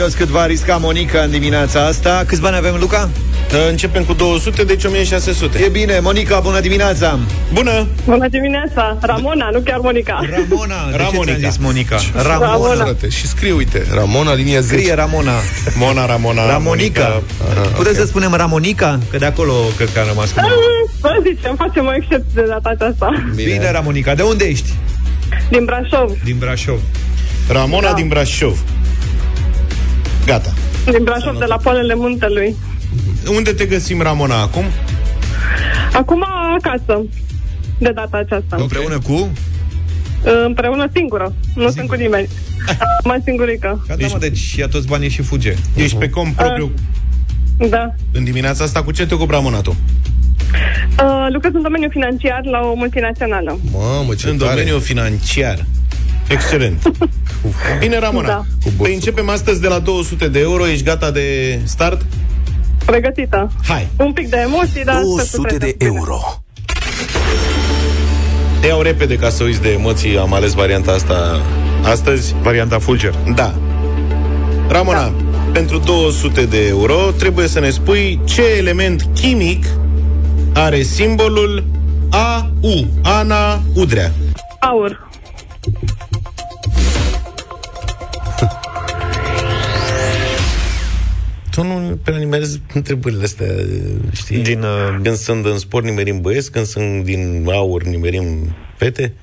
Sunt curios cât va risca Monica în dimineața asta. Câți bani avem, Luca? Începem cu 200, deci 1600. E bine, Monica, bună dimineața! Bună! Bună dimineața! Ramona, nu chiar Monica. Ramona, de ce Ramonica. ți-am zis Monica? Ramona. Ramona. Frate, și scrie, uite, Ramona, linia 10. Scrie Ramona. Mona, Ramona, Ramonica. Ramonica. Puteți să spunem Ramonica? Că de acolo cred că a rămas cu Vă zicem, facem o excepție de data aceasta. Bine. Bine, Ramonica. De unde ești? Din Brașov. Din Brașov. Ramona Da. din Brașov. Gata. Din Brașov, de la Poalele Muntelui. Unde te găsim, Ramona, acum? Acum acasă, de data aceasta. Împreună cu? Împreună singură. Nu sunt cu nimeni. [laughs] Mai singurică. Gata, mă, deci ia toți banii și fuge. Ești pe cont propriu. Da. În dimineața asta, cu ce te ocupi, Ramona, tu? Uh, lucrez în domeniul financiar la o multinațională. Mamă, ce În tare. domeniul financiar. Excelent. [laughs] Bine, Ramona. Da. Păi începem astăzi de la 200 de euro. Ești gata de start? Pregătită. Hai. Un pic de emoții, dar... 200 de euro. Te iau repede ca să uiți de emoții. Am ales varianta asta astăzi. Varianta Fulger. Da. Ramona, da. pentru 200 de euro trebuie să ne spui ce element chimic are simbolul AU. Ana Udrea. Aur. Tu nu prea nimerezi întrebările astea, știi? Din, uh... Când sunt în sport nimerim băieți, când sunt din aur nimerim fete.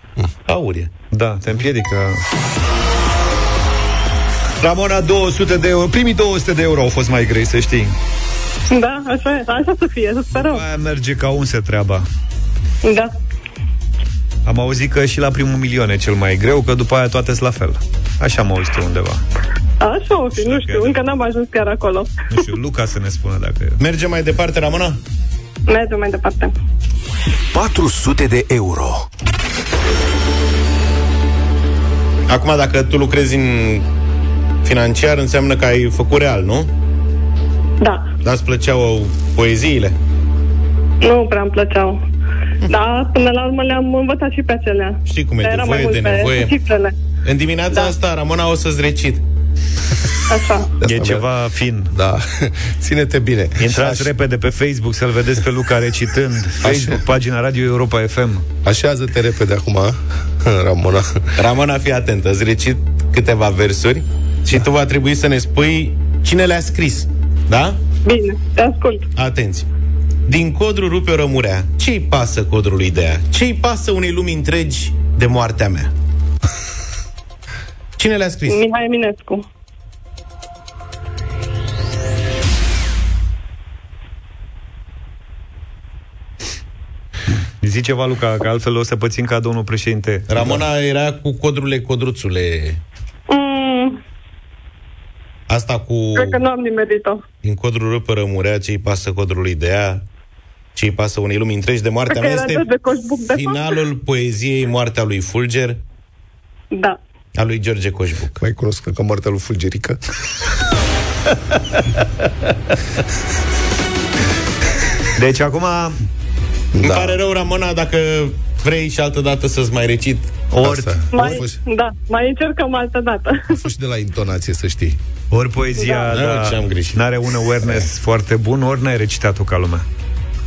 Aur e. Da, te împiedică. Ramona, 200 de euro. Primii 200 de euro au fost mai grei, să știi. Da, așa e. Așa să fie, să sperăm. Aia merge ca unse treaba. Da. Am auzit că și la primul milion e cel mai greu, că după aia toate sunt la fel. Așa am auzit eu undeva. Așa o fi, nu știu, încă n-am ajuns chiar acolo. Nu știu, Luca să ne spună dacă... Mergem mai departe, Ramona? Mergem mai departe. 400 de euro. Acum, dacă tu lucrezi în financiar, înseamnă că ai făcut real, nu? Da. Dar îți plăceau poeziile? Nu prea îmi plăceau. Da, până la urmă le-am învățat și pe acelea. Știi cum e, Dar de era mai voie, de mult pe nevoie. Cifrele. În dimineața da. asta, Ramona, o să-ți recit. Așa. E ceva fin. Da, [laughs] ține-te bine. Intrați repede pe Facebook să-l vedeți pe Luca recitând. [laughs] Facebook, pagina Radio Europa FM. Așează-te repede acum, [laughs] Ramona. Ramona, fii atentă, îți recit câteva versuri și tu va trebui să ne spui cine le-a scris. Da? Bine, te ascult. Atenție. Din codru rupe o rămurea. Ce-i pasă codrului de ea? Ce-i pasă unei lumi întregi de moartea mea? Cine le-a scris? Mihai Eminescu. Zi ceva, Luca, că altfel o să pățim ca domnul președinte. Ramona era cu codrule codruțule. Mm, Asta cu... cred că nu am nimerit-o. Din codrul rupe rămurea, ce-i pasă codrului de ea? Ce-i pasă unei lumi întregi de moartea Cred mea? că era Este de Coșbuc, de fapt. finalul poeziei Moartea lui Fulger Da. A lui George Coșbuc. Mai cunosc ca moartea lui Fulgerică. [laughs] Deci acum... Îmi pare rău, Ramona, dacă vrei și altă dată să-ți mai recit Ori, Mai, da, mai încercăm altă dată. A fost și de la intonație, să știi. ori poezia Da. da, Da, ce am greșit. n-are un awareness foarte bun, ori n-ai recitat-o ca lumea.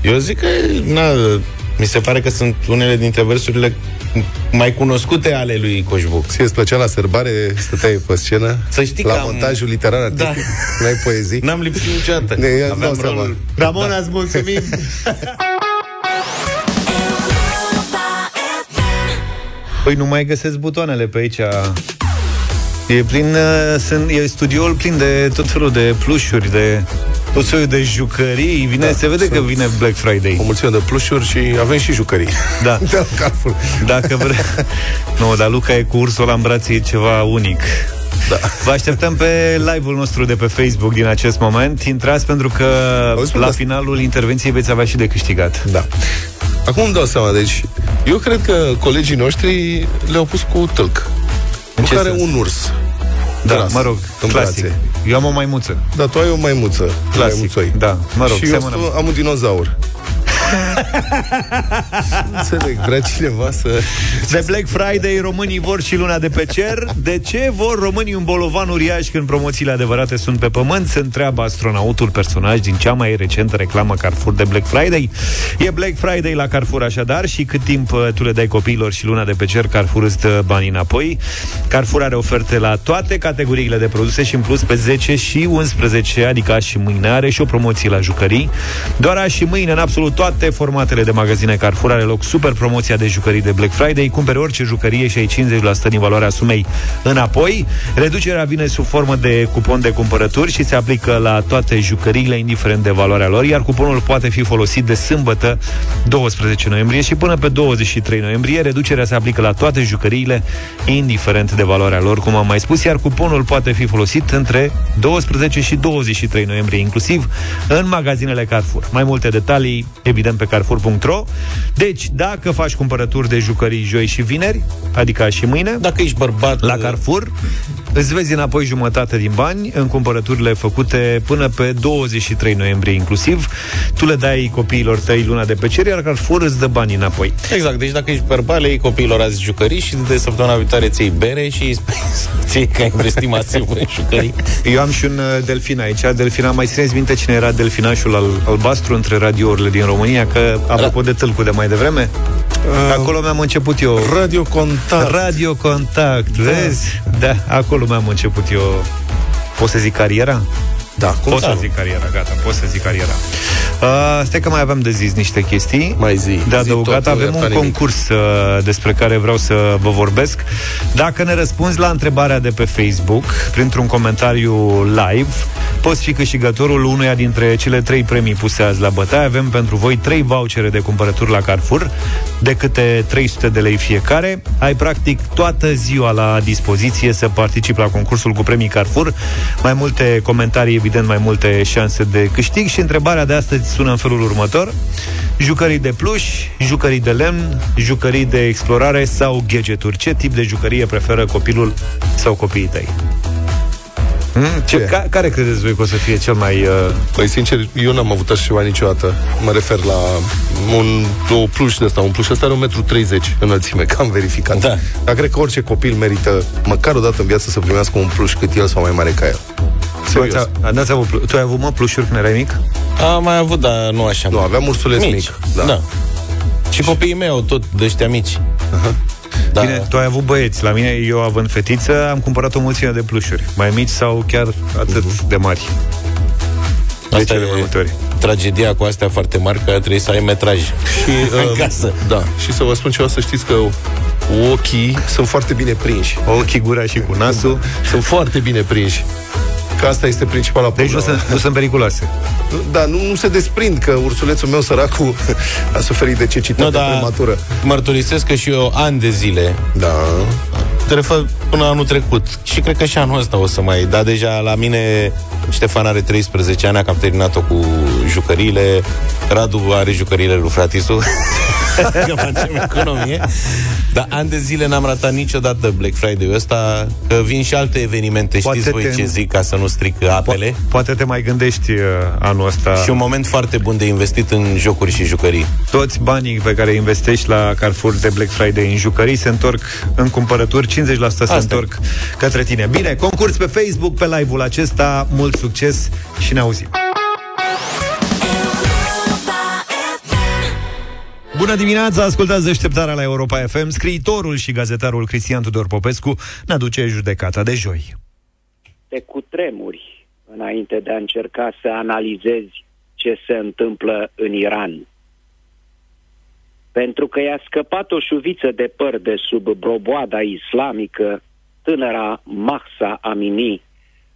Eu zic că, na, mi se pare că sunt unele dintre versurile mai cunoscute ale lui Coșbuc. Ție îți plăcea la sărbare, stăteai pe scenă? Să știi la că am- montajul literar artistic? Da. [laughs] N-ai poezii? N-am lipsit niciodată. Ne, îți Aveam dau seama. rolul. Ramona, îți mulțumim! [laughs] Păi nu mai găsesc butoanele pe aici. E plin, uh, sunt, e studioul plin de tot felul de plușuri, de tot felul de jucării. Vine, da, se vede că vine Black Friday. O mulțime de plușuri și avem și jucării. Da. [laughs] De la Carrefour. Dacă vre... nu, dar Luca e cu ursul la în brațe, e ceva unic. Da. Vă așteptăm pe live-ul nostru de pe Facebook din acest moment. Intrați pentru că Auzi, la da. finalul intervenției veți avea și de câștigat. Da. Acum îmi dau seama, deci eu cred că colegii noștri le-au pus cu tâlc. În ce care sens? un urs. Da, Tras mă rog, în clasic. brațe. Eu am o maimuță. Dar tu ai o maimuță. Clasic, maimuțoi. da, mă rog, Și eu semănăm. stu- am un dinozaur. Nu [laughs] înțeleg, vrea cineva să... De Black Friday, românii vor și luna de pe cer. De ce vor românii un bolovan uriaș când promoțiile adevărate sunt pe pământ? Se întreabă astronautul personaj din cea mai recentă reclamă Carrefour de Black Friday. E Black Friday la Carrefour așadar și cât timp uh, tu le dai copiilor și luna de pe cer, Carrefour îți dă banii înapoi. Carrefour are oferte la toate categoriile de produse și în plus pe 10 și 11, adică azi și mâine are și o promoție la jucării. Doar azi și mâine în absolut toate formatele de magazine Carrefour are loc super promoția de jucării de Black Friday. Cumperi orice jucărie și ai 50% din valoarea sumei înapoi. Reducerea vine sub formă de cupon de cumpărături și se aplică la toate jucăriile, indiferent de valoarea lor, iar cuponul poate fi folosit de sâmbătă 12 noiembrie și până pe 23 noiembrie. Reducerea se aplică la toate jucăriile, indiferent de valoarea lor, cum am mai spus, iar cuponul poate fi folosit între 12 și 23 noiembrie, inclusiv în magazinele Carrefour. Mai multe detalii, evident, pe carrefour.ro. Deci, dacă faci cumpărături de jucării joi și vineri, adică și mâine, Dacă ești bărbat... la Carrefour, îți vezi înapoi jumătate din bani în cumpărăturile făcute până pe 23 noiembrie inclusiv. Tu le dai copiilor tăi luna de pe cer, iar Carrefour îți dă banii înapoi. Exact, deci dacă ești bărbat, le iei copiilor azi jucării și de săptămâna viitoare ți bere și îi spui ție că ai investit masiv în jucării. Eu am și un uh, delfin aici. Delfina, mai țineți minte cine era delfinașul al, albastru între radiourile din România? Că, apropo de tâlcu de mai devreme, acolo mi-am început eu... Radio Contact. Radio Contact, vezi? Da, acolo mi-am început eu... Pot să zic cariera? Da, cum Pot să da. zic cariera, gata, pot să zic cariera. Uh, stai că mai aveam de zis niște chestii. Mai zi. De zi adăugat, tot, avem iarta un nimic. concurs uh, despre care vreau să vă vorbesc. Dacă ne răspunzi la întrebarea de pe Facebook, printr-un comentariu live, poți fi câștigătorul unuia dintre cele trei premii puse azi la bătaie. Avem pentru voi trei vouchere de cumpărături la Carrefour, de câte 300 de lei fiecare. Ai practic toată ziua la dispoziție să participi la concursul cu premii Carrefour. Mai multe comentarii, evident, mai multe șanse de câștig și întrebarea de astăzi sună în felul următor. Jucării de pluș, jucării de lemn, jucării de explorare sau gadgeturi. Ce tip de jucărie preferă copilul sau copiii tăi? Hmm? Ce, ca, care credeți voi că o să fie cel mai... Uh... Păi, sincer, eu n-am avut așa ceva niciodată. Mă refer la un o pluș de ăsta. Un pluș ăsta are 1,30 m înălțime, că am verificat. Da. Dar cred că orice copil merită, măcar o dată în viață, să primească un pluș cât el sau mai mare ca el. Serios. Tu, a- n-ați avut, plu- tu ai avut, mă, plușuri când erai mic? Am mai avut, dar nu așa. Nu, aveam ursuleț mic. mici. da. da. Și copiii mei au tot de ăștia mici. Da. Bine, tu ai avut băieți. La mine, eu având fetiță, am cumpărat o mulțime de plușuri. Mai mici sau chiar atât Mhm. de mari. De Asta cele e mai multe ori. tragedia cu astea foarte mari, că trebuie să ai metraj. Și, [laughs] În uh, casă. Da, și să vă spun ceva, să știți că ochii sunt foarte bine prinși. Ochii, gura și cu nasul. Sunt foarte bine prinși. Că asta este principala Deci nu problemă. sunt, nu sunt periculoase. Da, nu, nu se desprind că ursulețul meu săracul [laughs] a suferit de cecitate Nu, dar prematură. mărturisesc că și eu ani de zile Da. te refer până anul trecut. Și cred că și anul ăsta o să mai... Dar deja la mine Ștefan are 13 ani, că am terminat-o cu jucăriile. Radu are jucăriile lui fratisul. [laughs] că facem economie. Dar ani de zile n-am ratat niciodată Black Friday-ul ăsta, că vin și alte evenimente, Poate știți voi te- ce zic, ca să nu stric apele. Poate te mai gândești uh, anul ăsta. Și un moment foarte bun de investit în jocuri și jucării. Toți banii pe care îi investești la Carrefour de Black Friday în jucării se întorc în cumpărături, 50% se Asta e. întorc către tine. Bine, concurs pe Facebook, pe live-ul acesta, mult succes și ne auzim. Bună dimineața, ascultați deșteptarea la Europa FM. Scriitorul și gazetarul Cristian Tudor Popescu ne aduce judecata de joi. te cutremuri înainte de a încerca să analizezi ce se întâmplă în Iran. Pentru că i-a scăpat o șuviță de păr de sub broboada islamică, tânăra Mahsa Amini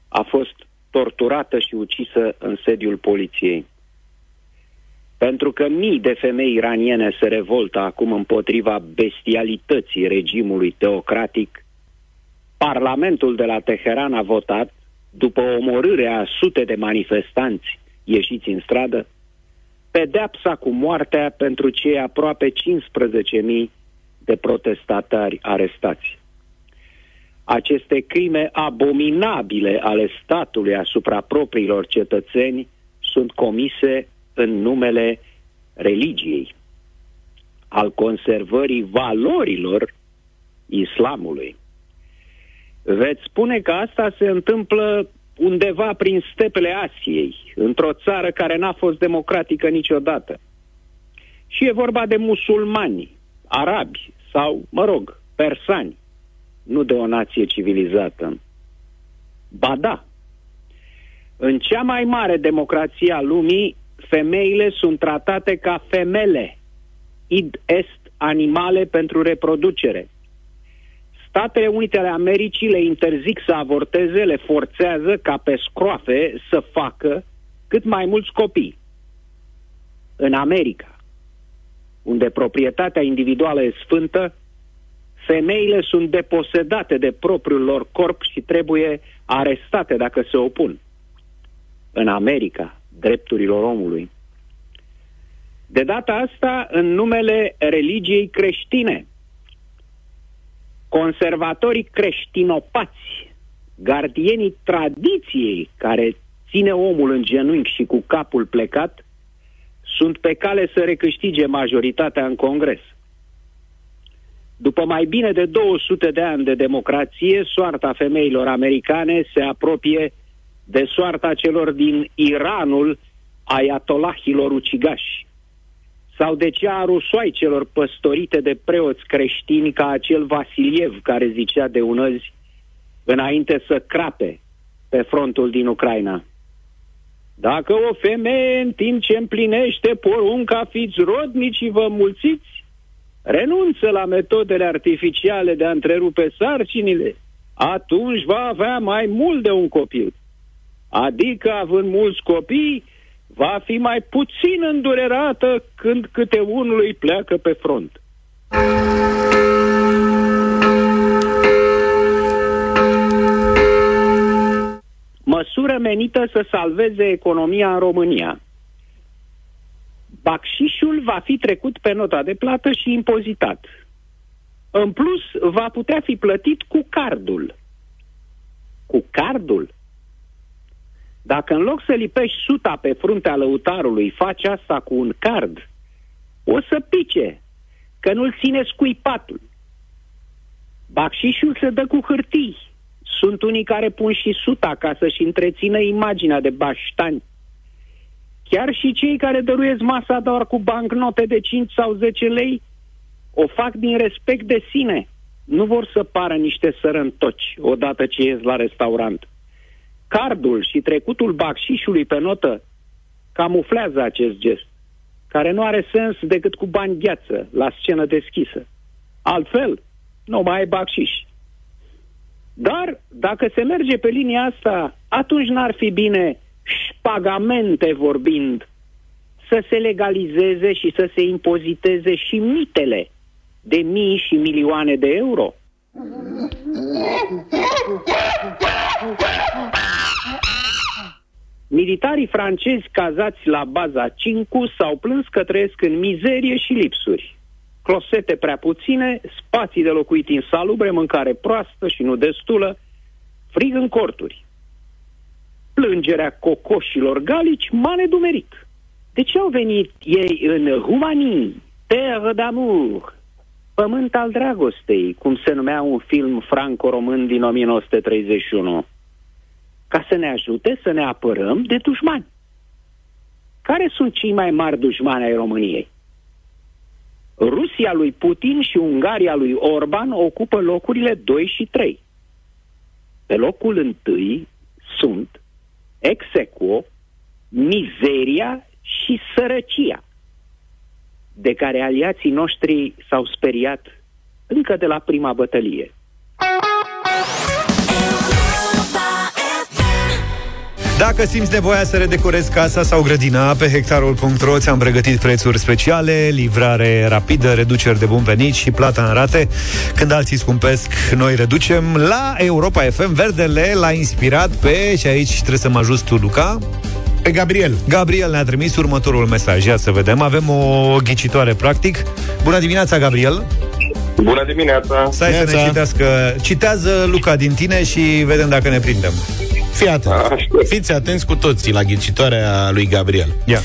a fost torturată și ucisă în sediul poliției. Pentru că mii de femei iraniene se revoltă acum împotriva bestialității regimului teocratic, Parlamentul de la Teheran a votat, după omorârea a sute de manifestanți ieșiți în stradă, pedepsa cu moartea pentru cei aproape 15.000 de protestatari arestați. Aceste crime abominabile ale statului asupra propriilor cetățeni sunt comise în numele religiei, al conservării valorilor islamului. Veți spune că asta se întâmplă undeva prin stepele Asiei, într-o țară care n-a fost democratică niciodată. Și e vorba de musulmani, arabi sau, mă rog, persani, nu de o nație civilizată. Ba da, în cea mai mare democrație a lumii, femeile sunt tratate ca femele, id est animale pentru reproducere. Statele Unite ale Americii le interzic să avorteze, le forțează ca pe scroafe să facă cât mai mulți copii. În America, unde proprietatea individuală e sfântă, femeile sunt deposedate de propriul lor corp și trebuie arestate dacă se opun. În America, drepturilor omului. De data asta, în numele religiei creștine, conservatorii creștinopați, gardienii tradiției care ține omul în genunchi și cu capul plecat, sunt pe cale să recâștige majoritatea în Congres. După mai bine de 200 de ani de democrație, soarta femeilor americane se apropie de soarta celor din Iranul ayatolahilor ucigași sau de cea a rusoaicelor păstorite de preoți creștini ca acel Vasiliev care zicea de unăzi înainte să crape pe frontul din Ucraina. Dacă o femeie în timp ce împlinește porunca fiți rodnici și vă mulțiți, renunță la metodele artificiale de a întrerupe sarcinile, atunci va avea mai mult de un copil. Adică, având mulți copii, va fi mai puțin îndurerată când câte unul îi pleacă pe front. Măsură menită să salveze economia în România. Bacșișul va fi trecut pe nota de plată și impozitat. În plus, va putea fi plătit cu cardul. Cu cardul? Dacă în loc să lipești suta pe fruntea lăutarului, faci asta cu un card, o să pice, că nu-l ține scuipatul. Bacșișul se dă cu hârtii. Sunt unii care pun și suta ca să-și întrețină imaginea de baștani. Chiar și cei care dăruiesc masa doar cu bancnote de 5 sau 10 lei o fac din respect de sine. Nu vor să pară niște sărăntoci odată ce ies la restaurant. Cardul și trecutul bacșișului pe notă camuflează acest gest, care nu are sens decât cu bani gheață, la scenă deschisă. Altfel, nu mai ai bacșiș. Dar, dacă se merge pe linia asta, atunci n-ar fi bine, șpagamente vorbind, să se legalizeze și să se impoziteze și mitele de mii și milioane de euro. Militarii francezi cazați la baza Cincu s-au plâns că trăiesc în mizerie și lipsuri. Closete prea puține, spații de locuit insalubre, mâncare proastă și nu destulă, frig în corturi. Plângerea cocoșilor galici m-a nedumerit. De ce au venit ei în Humani, terre d'amour, pământ al dragostei, cum se numea un film franco-român din 1931? ca să ne ajute să ne apărăm de dușmani. Care sunt cei mai mari dușmani ai României? Rusia lui Putin și Ungaria lui Orban ocupă locurile 2 și 3. Pe locul întâi sunt exequo, mizeria și sărăcia, de care aliații noștri s-au speriat încă de la prima bătălie. Dacă simți nevoia să redecorezi casa sau grădina, pe hectarul.ro ți-am pregătit prețuri speciale, livrare rapidă, reduceri de bun venit și plata în rate. Când alții scumpesc, noi reducem. La Europa FM, Verdele l-a inspirat pe, și aici trebuie să mă ajut tu, Luca, pe Gabriel. Gabriel ne-a trimis următorul mesaj. Ia să vedem. Avem o ghicitoare, practic. Bună dimineața, Gabriel! Bună dimineața! Stai să ne citească. Citează Luca din tine și vedem dacă ne prindem. Fii atent. Fiți atenți cu toții la ghicitoarea lui Gabriel. Ia.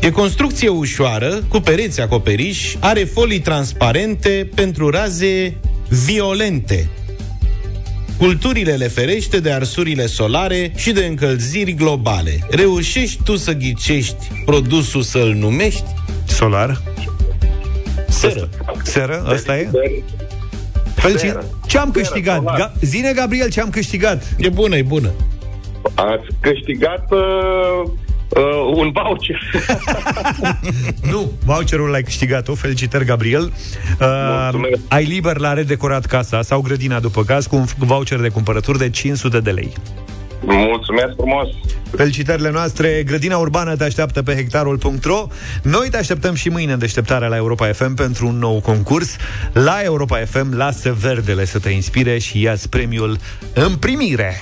E construcție ușoară, cu pereți acoperiș, are folii transparente pentru raze violente. Culturile le ferește de arsurile solare și de încălziri globale. Reușești tu să ghicești produsul să-l numești? Solar. Seră. Seră? Ăsta e? Felicit. Ce am câștigat? Ga- Zine, Gabriel, ce am câștigat? E bună, e bună. Ați câștigat uh, uh, un voucher. [laughs] Nu, voucherul l-ai câștigat-o, felicitări, Gabriel. Uh, ai liber la redecorat casa sau grădina după caz cu un voucher de cumpărături de 500 de lei. Mulțumesc frumos. Felicitările noastre, Grădina Urbană te așteaptă pe hectarul.ro Noi te așteptăm și mâine în deșteptarea la Europa FM pentru un nou concurs. La Europa FM, lasă verdele să te inspire și ia premiul în primire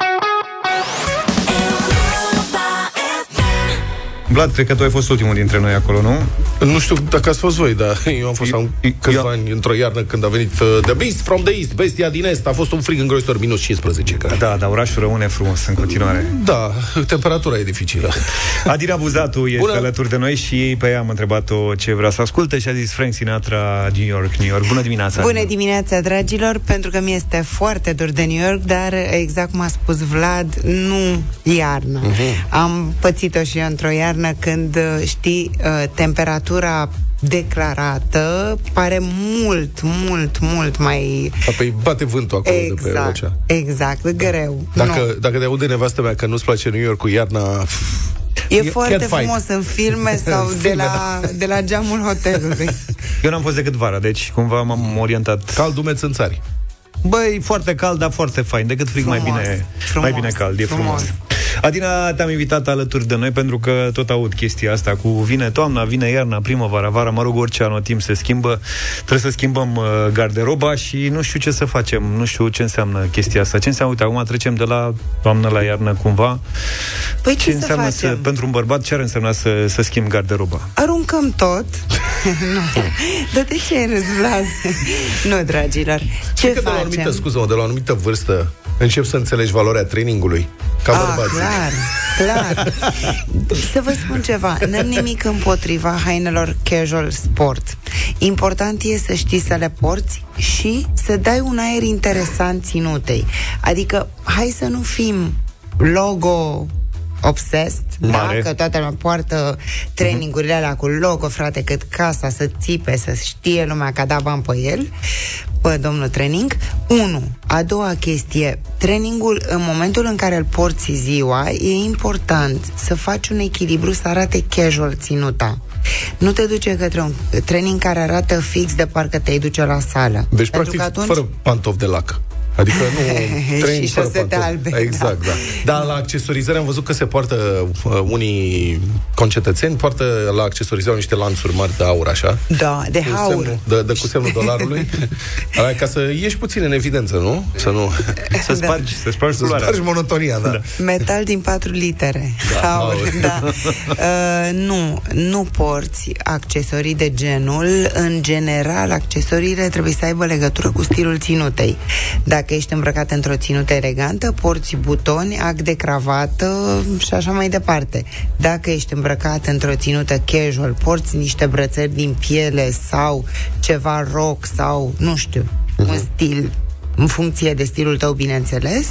Vlad, cred că tu ai fost ultimul dintre noi acolo, nu? Nu știu dacă ați fost voi, dar [laughs] eu am fost am câțiva eu- ani într-o iarnă când a venit uh, The Beast from the East, bestia din Est. A fost un frig îngrozitor, minus 15, cred. Da, dar orașul rămâne frumos în continuare Da, temperatura e dificilă. [laughs] Adina Buzatu este Bună. alături de noi și pe ea am întrebat-o ce vrea să asculte și a zis Frank Sinatra, New York, New York. Bună dimineața! Bună dimineața, dragilor, pentru că mi este foarte dor de New York, dar exact cum a spus Vlad, nu iarnă. Mhm. Am pățit-o și eu într-o iarnă când, uh, știi, uh, temperatura declarată pare mult, mult, mult mai... Apoi bate vântul acolo de pe Exact, ocean. exact, greu. Dacă, Nu. dacă te aude nevastă mea că nu-ți place New York cu iarna... E, e foarte cat fight. frumos în filme [laughs] sau de, Filme, la, de la geamul hotelului. [laughs] Eu n-am fost decât vara, deci cumva m-am orientat. Cald umed în țari. Băi, foarte cald, dar foarte fain. Decât frig, mai Frumos, bine, frumos, mai bine cald. E frumos. frumos. Adina, te-am invitat alături de noi pentru că tot aud chestia asta cu vine toamna, vine iarna, primăvara, vara, mă rog, orice anotimp se schimbă. Trebuie să schimbăm uh, garderoba și nu știu ce să facem, nu știu ce înseamnă chestia asta. Ce înseamnă, uite, acum trecem de la toamnă la iarnă cumva. Păi ce, ce să înseamnă facem? să, pentru un bărbat, ce ar însemna să, să schimb garderoba? Aruncăm tot. [laughs] nu. Dar de ce râzi, Vlad? nu, dragilor. Ce Cred că de la o facem? anumită, scuză de la o anumită vârstă încep să înțelegi valoarea trainingului. Ca Ah, bărbații. clar, clar. Să vă spun ceva, n-am nimic împotriva hainelor casual sport. Important e să știi să le porți și să dai un aer interesant ținutei. Adică, hai să nu fim logo obsessed, Mare. da? că toată lumea poartă trainingurile alea cu logo, frate, cât casa, să țipe, să știe lumea că a dat bani pe el, pe domnul training. Unu. A doua chestie, trainingul, în momentul în care îl porți ziua, e important să faci un echilibru, să arate casual ținuta. Nu te duce către un training care arată fix de parcă te duce la sală. Deci, Pentru practic, că atunci... fără pantofi de lac. Adică nu [laughs] training Și fără șosete pantofi. albe, da. Exact, da. Dar la accesorizare am văzut că se poartă uh, unii concetățeni, poartă la accesorizare niște lanțuri mari de aur, așa. Da, de Cu haur. semnul, de, de, cu semnul dolarului. [laughs] Ala, ca să ieși puțin în evidență, nu? Să nu... [laughs] Să spargi, să spargi Să culoarea. spargi monotonia, da. da. Metal din patru litere. Da, Aur, aur. da. Uh, nu, nu porți accesorii de genul. În general, accesoriile trebuie să aibă legătură cu stilul ținutei. Dacă ești îmbrăcat într-o ținută elegantă, porți butoni, ac de cravată și așa mai departe. Dacă ești îmbrăcat într-o ținută casual, porți niște brățări din piele sau ceva rock sau, nu știu, un stil în funcție de stilul tău, bineînțeles,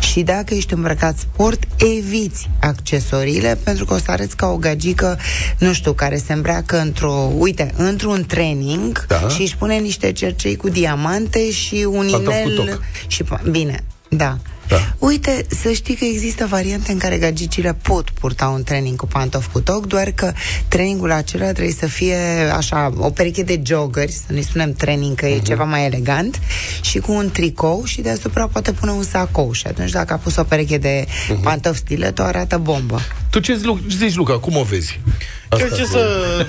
și dacă ești îmbrăcat sport, eviți accesoriile, pentru că o să arăți ca o gagică, nu știu, care se îmbracă într-o, uite, într-un training Da. și își pune niște cercei cu diamante și un Pantofi cu inel... toc. Și, bine, da. Da. Uite, să știi că există variante în care gagicile pot purta un training cu pantofi cu toc, doar că trainingul acela trebuie să fie așa, o pereche de joggeri, să nu spunem training, că e ceva mai elegant, și cu un tricou și deasupra poate pune un sacou. Și atunci dacă a pus o pereche de pantofi stiletto, arată bombă. Tu ce zici, Luca? Cum o vezi? Cred ce cu- să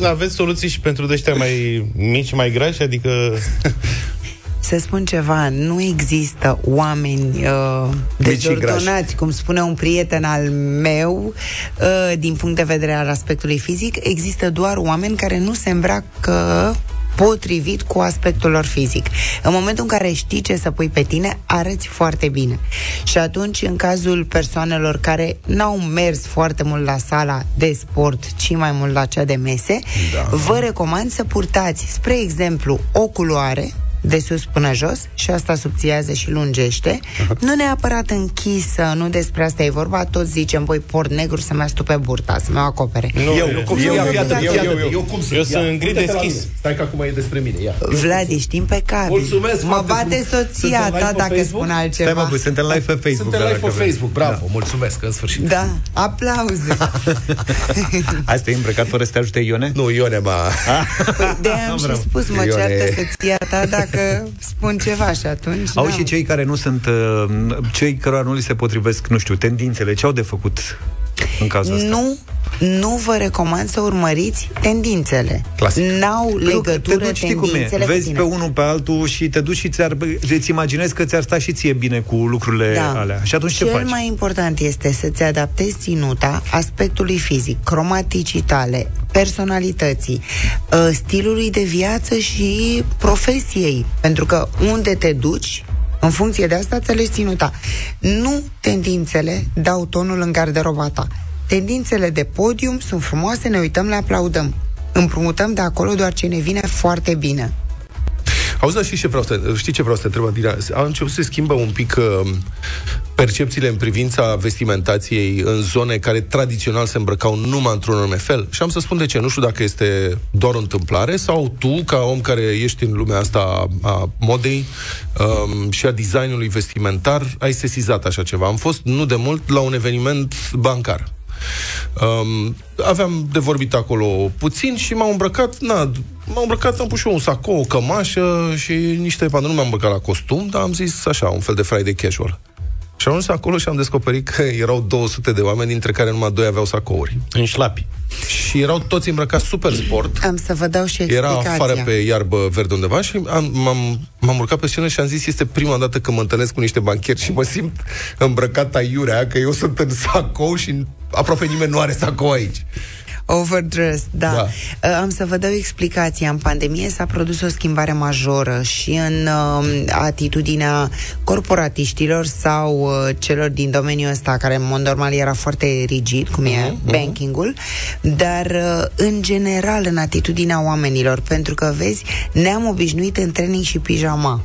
[laughs] aveți soluții și pentru de ăștia mai mici, mai grași, adică Să spun ceva, nu există oameni uh, Mici și dezordonați, cum spune un prieten al meu, uh, din punct de vedere al aspectului fizic. Există doar oameni care nu se îmbracă potrivit cu aspectul lor fizic. În momentul în care știi ce să pui pe tine, arăți foarte bine. Și atunci, în cazul persoanelor care n-au mers foarte mult la sala de sport, ci mai mult la cea de mese, da. vă recomand să purtați, spre exemplu, o culoare de sus până jos și asta subțiază și lungește. Uh-huh. Nu neapărat închisă, nu despre asta e vorba, toți zicem, voi port negru să mă astu pe burta, să mă acopere. Nu, eu, eu, cum eu, eu, eu, eu, eu, eu, eu, cum eu sunt îngri deschis. Stai că acum e despre mine, ia. Vlad, pe care Mulțumesc Mă bate soția ta dacă spun altceva. Stai mă, bă, suntem live pe Facebook. Suntem live pe Facebook, bravo, da. mulțumesc, în sfârșit. Da, aplauze. Azi [laughs] te-ai îmbrăcat fără să te ajute Ione? Nu, Ione, ba. Ah. Păi, de-aia am și spus, mă ceartă soția ta dacă spun ceva și atunci... Au da. și cei care nu sunt, uh, cei cărora nu li se potrivesc, nu știu, tendințele, ce au de făcut în cazul ăsta? Nu, nu vă recomand să urmăriți tendințele. Clasic. N-au legătură te duci, știi cum e, tendințele cu vezi tine. pe unul pe altul și te duci și ți-ar, îți imaginezi că ți-ar sta și ție bine cu lucrurile Da. alea. Și atunci ce Cel faci? mai important este să-ți adaptezi ținuta aspectului fizic, cromaticii tale, personalității, uh, stilului de viață și profesiei. Pentru că unde te duci, în funcție de asta, ți alegi ținuta. Nu tendințele dau tonul în garderoba ta. Tendințele de podium sunt frumoase, ne uităm, le aplaudăm. Împrumutăm de acolo doar ce ne vine foarte bine. Auzi, dar știi ce vreau să, știi ce vreau să te întreb, Adina? A început să se schimbă un pic uh, percepțiile în privința vestimentației în zone care tradițional se îmbrăcau numai într-un anume fel. Și am să spun de ce. Nu știu dacă este doar o întâmplare sau tu, ca om care ești în lumea asta a, a modei um, și a designului vestimentar, ai sesizat așa ceva. Am fost nu de mult la un eveniment bancar. Um, aveam de vorbit acolo puțin și m-am îmbrăcat, na, m-am îmbrăcat, am pus și eu un sacou, o cămașă și niște pantaloni, nu m-am îmbrăcat la costum, dar am zis așa, un fel de Friday casual. Și am ajuns acolo și am descoperit că erau 200 de oameni, dintre care numai doi aveau sacouri. În șlapi. Și erau toți îmbrăcați super sport. Am să vă dau și Era explicația. afară pe iarbă verde undeva și am, m-am, m-am urcat pe scenă și am zis este prima dată când mă întâlnesc cu niște bancheri și mă simt îmbrăcat aiurea, că eu sunt în sacou și aproape nimeni nu are sacou aici. Overdressed, da. Da. da. Am să vă dau explicația. În pandemie s-a produs o schimbare majoră și în uh, atitudinea corporatiștilor sau uh, celor din domeniul ăsta, care în mod normal era foarte rigid, cum e bankingul, dar uh, în general în atitudinea oamenilor, pentru că, vezi, ne-am obișnuit în training și pijama.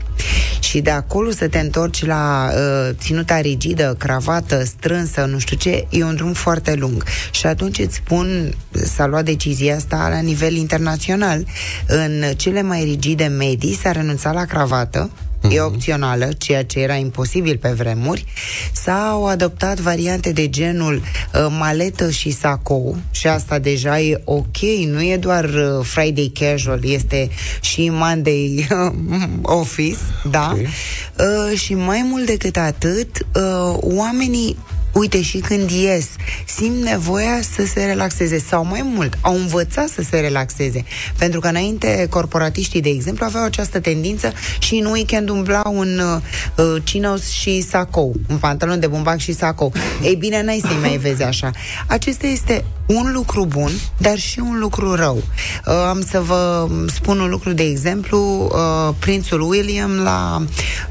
Și de acolo să te întorci la uh, ținuta rigidă, cravată, strânsă, nu știu ce, e un drum foarte lung. Și atunci îți spun, s-a luat decizia asta la nivel internațional. În cele mai rigide medii s-a renunțat la cravată, E opțională, ceea ce era imposibil pe vremuri. S-au adoptat variante de genul uh, maletă și sacou și asta deja e ok, nu e doar uh, Friday casual, este și Monday [laughs] office, da? Ok. Uh, și mai mult decât atât, uh, oamenii Uite, și când ies, simt nevoia să se relaxeze sau mai mult, au învățat să se relaxeze. Pentru că înainte corporatiștii, de exemplu, aveau această tendință și în weekend umblau un uh, chinos și sacou, un pantalon de bumbac și sacou. Ei bine, n-ai să-i mai vezi așa. Acesta este un lucru bun, dar și un lucru rău. Uh, am să vă spun un lucru, de exemplu, uh, prințul William la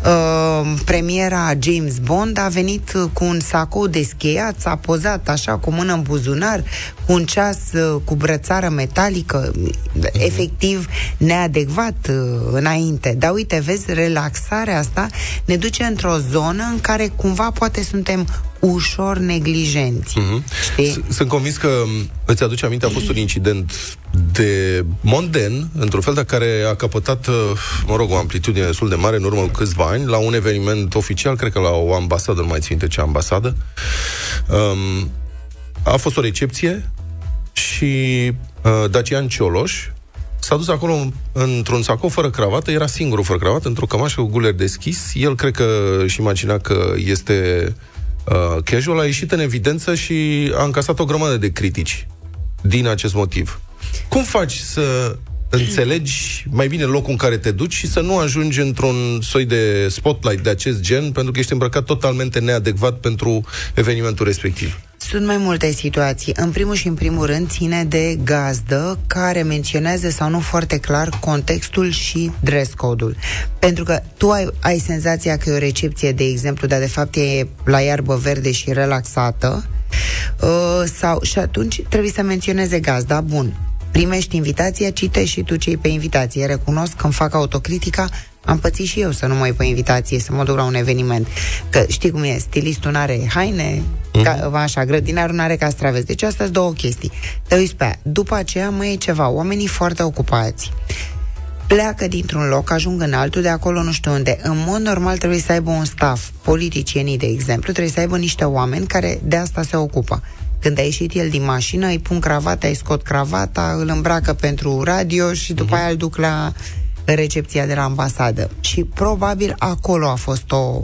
uh, premiera James Bond a venit uh, cu un sacou descheiat, s-a pozat așa cu mână în buzunar, cu un ceas uh, cu brățară metalică, efectiv neadecvat uh, înainte. Dar uite, vezi, relaxarea asta ne duce într-o zonă în care cumva poate suntem ușor neglijenți. Știi? S- Sunt convins că m, îți aduce aminte, a fost un incident de monden, într-un fel, dar care a căpătat, uh, mă rog, o amplitudine destul de mare în urmă cu câțiva ani, la un eveniment oficial, cred că la o ambasadă, nu mai țin minte ce ambasadă. Um, a fost o recepție și uh, Dacian Cioloș s-a dus acolo în- într-un sacou fără cravată, era singurul fără cravată, într-o cămașă cu guler deschis. El cred că își imagina că este uh, casual, a ieșit în evidență și a încasat o grămadă de critici din acest motiv. Cum faci să înțelegi mai bine locul în care te duci și să nu ajungi într-un soi de spotlight de acest gen pentru că ești îmbrăcat totalmente neadecvat pentru evenimentul respectiv? sunt mai multe situații. În primul și în primul rând ține de gazdă care menționează sau nu foarte clar contextul și dress code-ul. Pentru că tu ai, ai senzația că e o recepție, de exemplu, dar de fapt e la iarbă verde și relaxată, uh, sau, și atunci trebuie să menționeze gazda, bun. Primești invitația, citești și tu cei pe invitație. Recunosc că îmi fac autocritica, am pățit și eu să nu mai pe invitație, să mă duc la un eveniment. Că știi cum e, stilistul n-are haine, Mhm. ca, așa, grădinarul n-are castraveți. Deci astea sunt două chestii. Te uiți pe aia. După aceea mai e ceva, oamenii foarte ocupați pleacă dintr-un loc, ajung în altul, de acolo nu știu unde. În mod normal trebuie să aibă un staff, politicienii, de exemplu, trebuie să aibă niște oameni care de asta se ocupă. Când a ieșit el din mașină, îi pun cravata, îi scot cravata, îl îmbracă pentru radio și după aia îl duc la recepția de la ambasadă. Și probabil acolo a fost o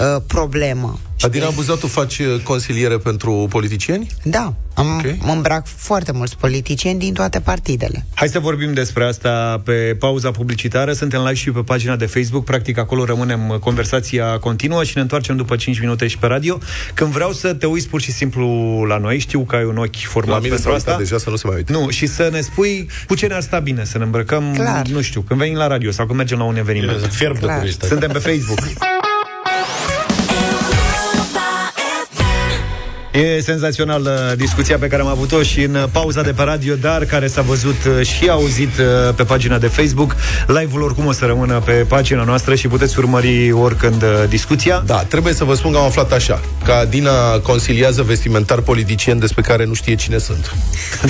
uh, problemă. Adina Buzatu faci uh, consiliere pentru politicieni? Da, am, okay. mă îmbrac foarte mulți politicieni din toate partidele. Hai să vorbim despre asta pe pauza publicitară. Suntem live și pe pagina de Facebook. Practic, acolo rămânem conversația continuă și ne întoarcem după 5 minute și pe radio. Când vreau să te uiți pur și simplu la noi, știu că ai un ochi format La mine pentru s-a asta. uitat deja să nu se mai uite. Nu, și să ne spui cu ce ne-ar sta bine să ne îmbrăcăm, Clar. nu știu, când venim la radio sau când mergem la un eveniment. Fierb de Clar. curiozitate. Suntem pe Facebook. [laughs] E senzațională discuția pe care am avut-o și în pauza de pe radio, dar care s-a văzut uh, și auzit uh, pe pagina de Facebook. Live-ul oricum o să rămână pe pagina noastră și puteți urmări oricând uh, discuția. Da, trebuie să vă spun că am aflat așa, că Adina consiliază vestimentar politicieni despre care nu știe cine sunt. [laughs]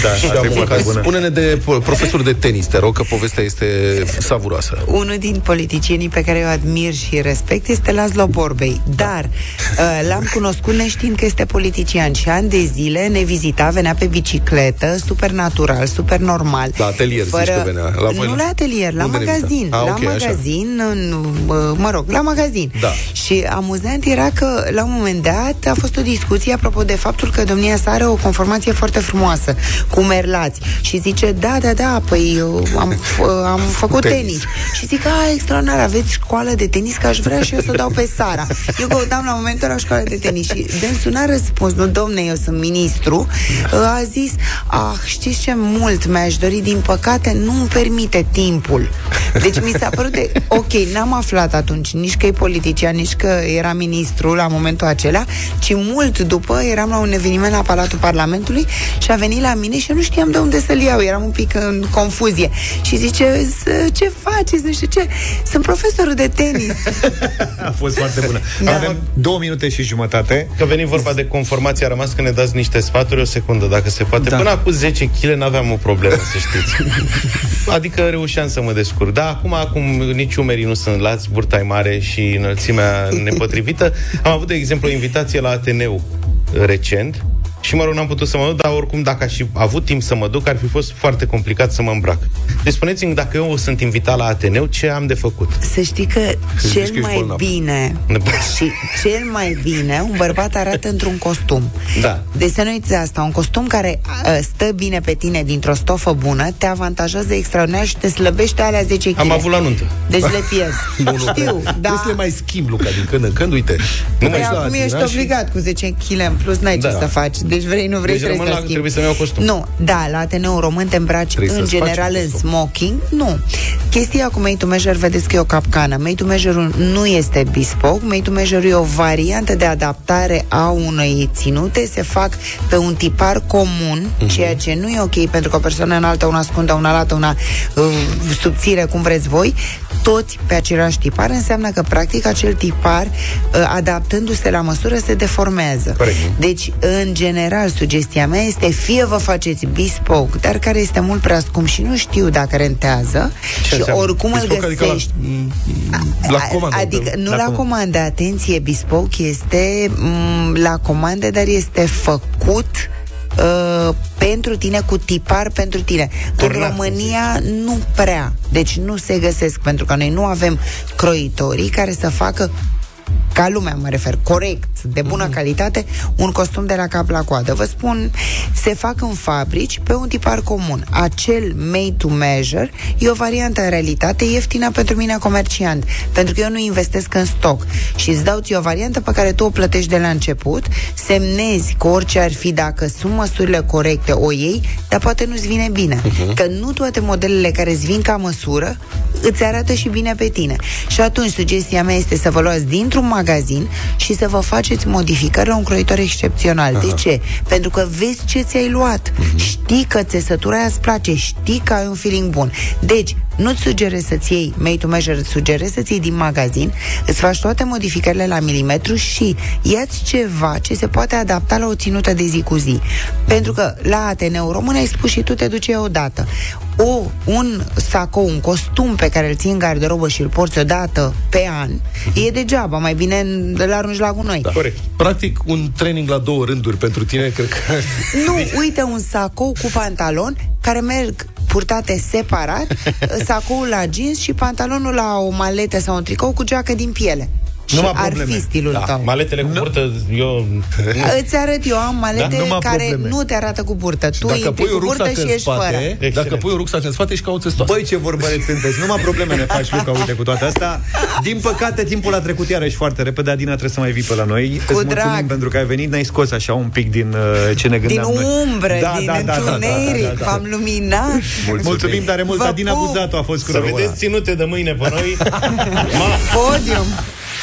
Da, și asta e am foarte hai, bună. spune-ne de po- profesor de tenis, te rog, că povestea este savuroasă. Unul din politicienii pe care eu admir și respect este Laszlo Borbei, dar uh, l-am cunoscut neștiind că este politician și ani de zile ne vizita, venea pe bicicletă, super natural, super normal. La atelier, zici că venea. La voi nu la- la atelier, la Unde ne magazin. vizita? Ah, la ok, așa. magazin, în, uh, mă rog, la magazin. Da. Și amuzant era că, la un moment dat, a fost o discuție apropo de faptul că domnia sa are o conformație foarte frumoasă, cu merlați. Și zice, da, da, da, păi eu am, f- am făcut Tenis. Tenis. Și zic, a, extraordinar, aveți școală de tenis, că aș vrea și eu să o dau pe Sara. Eu căutam la momentul la școală de tenis și dânsul n-a răspuns, nu, domne, eu sunt ministru, a zis, ah, știți ce mult mi-aș dori, din păcate nu-mi permite timpul. Deci mi s-a părut de, ok, n-am aflat atunci nici că e politician, nici că era ministru la momentul acela, ci mult după eram la un eveniment la Palatul Parlamentului și a venit la mine și eu nu știam de unde să-l iau, eram un pic în confuzie. Și zice, "S- ce faceți, nu știu ce, sunt profesorul de tenis. [laughs] A fost foarte bună. Da. Avem două minute și jumătate. Că veni vorba de conformație, a rămas că ne dați niște sfaturi o secundă, dacă se poate. Da. Până acum 10 kg n-aveam o problemă, să știți. [laughs] adică reușeam să mă descurc. Da, acum, acum nici umerii nu sunt lați, burta e mare și înălțimea nepotrivită. Am avut, de exemplu, o invitație la Ateneu recent și mă rog, n-am putut să mă duc, dar oricum dacă aș fi avut timp să mă duc, ar fi fost foarte complicat să mă îmbrac. Deci spuneți-mi, dacă eu sunt invitat la Ateneu, ce am de făcut? Să știi că zici cel că ești mai bolnav. bine [laughs] și cel mai bine un bărbat arată într-un costum. Da. Deci să nu uiți de asta, un costum care uh, stă bine pe tine dintr-o stofă bună, te avantajează extraordinar și te slăbește alea 10 kg. Am avut la nuntă. Deci le pierzi. [laughs] Nu, nu, Știu, da. Trebuie să le mai schimb, Luca, din când în când, uite. Păi mergi la acum ești Adina și- obligat cu 10 kg în plus, n-ai Da. ce să faci. Deci vrei, nu vrei, Deci trebuie rămân să la- schimbi. trebuie să-mi iau costum. Nu, da, la Ateneu Român te îmbraci Trebuie în să-ți faci general un în costum. smoking. Nu. Chestia cu made to measure, vedeți că e o capcană. Made to measure nu este bespoke. Made to measure e o variantă de adaptare a unei ținute. Se fac pe un tipar comun, Mhm. ceea ce nu e ok pentru că o persoană înaltă, una scundă, una lată, una uh, subțire, cum vreți voi, toți pe același tipar, înseamnă că practic acel tipar, uh, adaptându-se la măsură, se deformează. Corect. Deci, în general, sugestia mea este fie vă faceți bespoke, dar care este mult prea scump și nu știu dacă rentează și înseamnă? oricum îl Bespoke, adică la- găsești. La A- comandă. Adică nu La la, com- comandă, atenție, bespoke este m, la comandă, dar este făcut uh, pentru tine, cu tipar pentru tine. Turnat, în România nu prea. Deci nu se găsesc, pentru că noi nu avem croitorii care să facă ca lumea mă refer, corect, de bună Mhm. calitate, un costum de la cap la coadă. Vă spun, se fac în fabrici pe un tipar comun. Acel made to measure e o variantă în realitate ieftină pentru mine comerciant, pentru că eu nu investesc în stoc și îți dau ție o variantă pe care tu o plătești de la început, semnezi că orice ar fi dacă sunt măsurile corecte o iei, dar poate nu-ți vine bine. Mhm. Că nu toate modelele care îți vin ca măsură îți arată și bine pe tine. Și atunci sugestia mea este să vă luați dintr-un magazin și să vă faceți modificări la un croitor excepțional. De ce? Pentru că vezi ce ți-ai luat. Știi că țesătura aia îți place, știi că ai un feeling bun. Deci, nu-ți sugerez să-ți iei made to measure, îți sugerez să-ți iei din magazin, îți faci toate modificările la milimetru și ia-ți ceva ce se poate adapta la o ținută de zi cu zi. Pentru că la Ateneu Român ai spus și tu te duci odată. O, un sacou, un costum pe care îl ții în garderobă și îl porți odată pe an, e degeaba, mai bine îl arunci la gunoi. Da. Corect. Practic, un training la două rânduri pentru tine, cred că... Nu, uite un sacou cu pantalon care merg purtate separat, [laughs] sacoul la jeans și pantalonul la o maletă sau un tricou cu geacă din piele. Și Numai ar probleme. fi stilul da, tău. Maletele cu burtă, eu... [laughs] Îți arăt eu, am malete Da, numai care probleme. nu te arată cu burtă. Tu Dacă intri pui cu o burtă rucsac și în ești fără. spate, dacă pui o rucsac în spate, ești ca o țestoasă. Băi, ce vorbăreți sunteți, numai probleme ne faci, Luca, uite, cu toate astea. Din păcate, timpul a trecut iarăși foarte repede, Adina trebuie să mai vii pe la noi. Îți mulțumim drag. pentru că ai venit, ne-ai scos așa un pic din uh, ce ne Din gândeam noi. umbră, din întuneric, v-am luminat. Mulțumim, Mulțumim tare mult, Vă Adina pup. Buzatu a fost cu Să noi. vedeți ținute de mâine pe noi. [laughs] Podium.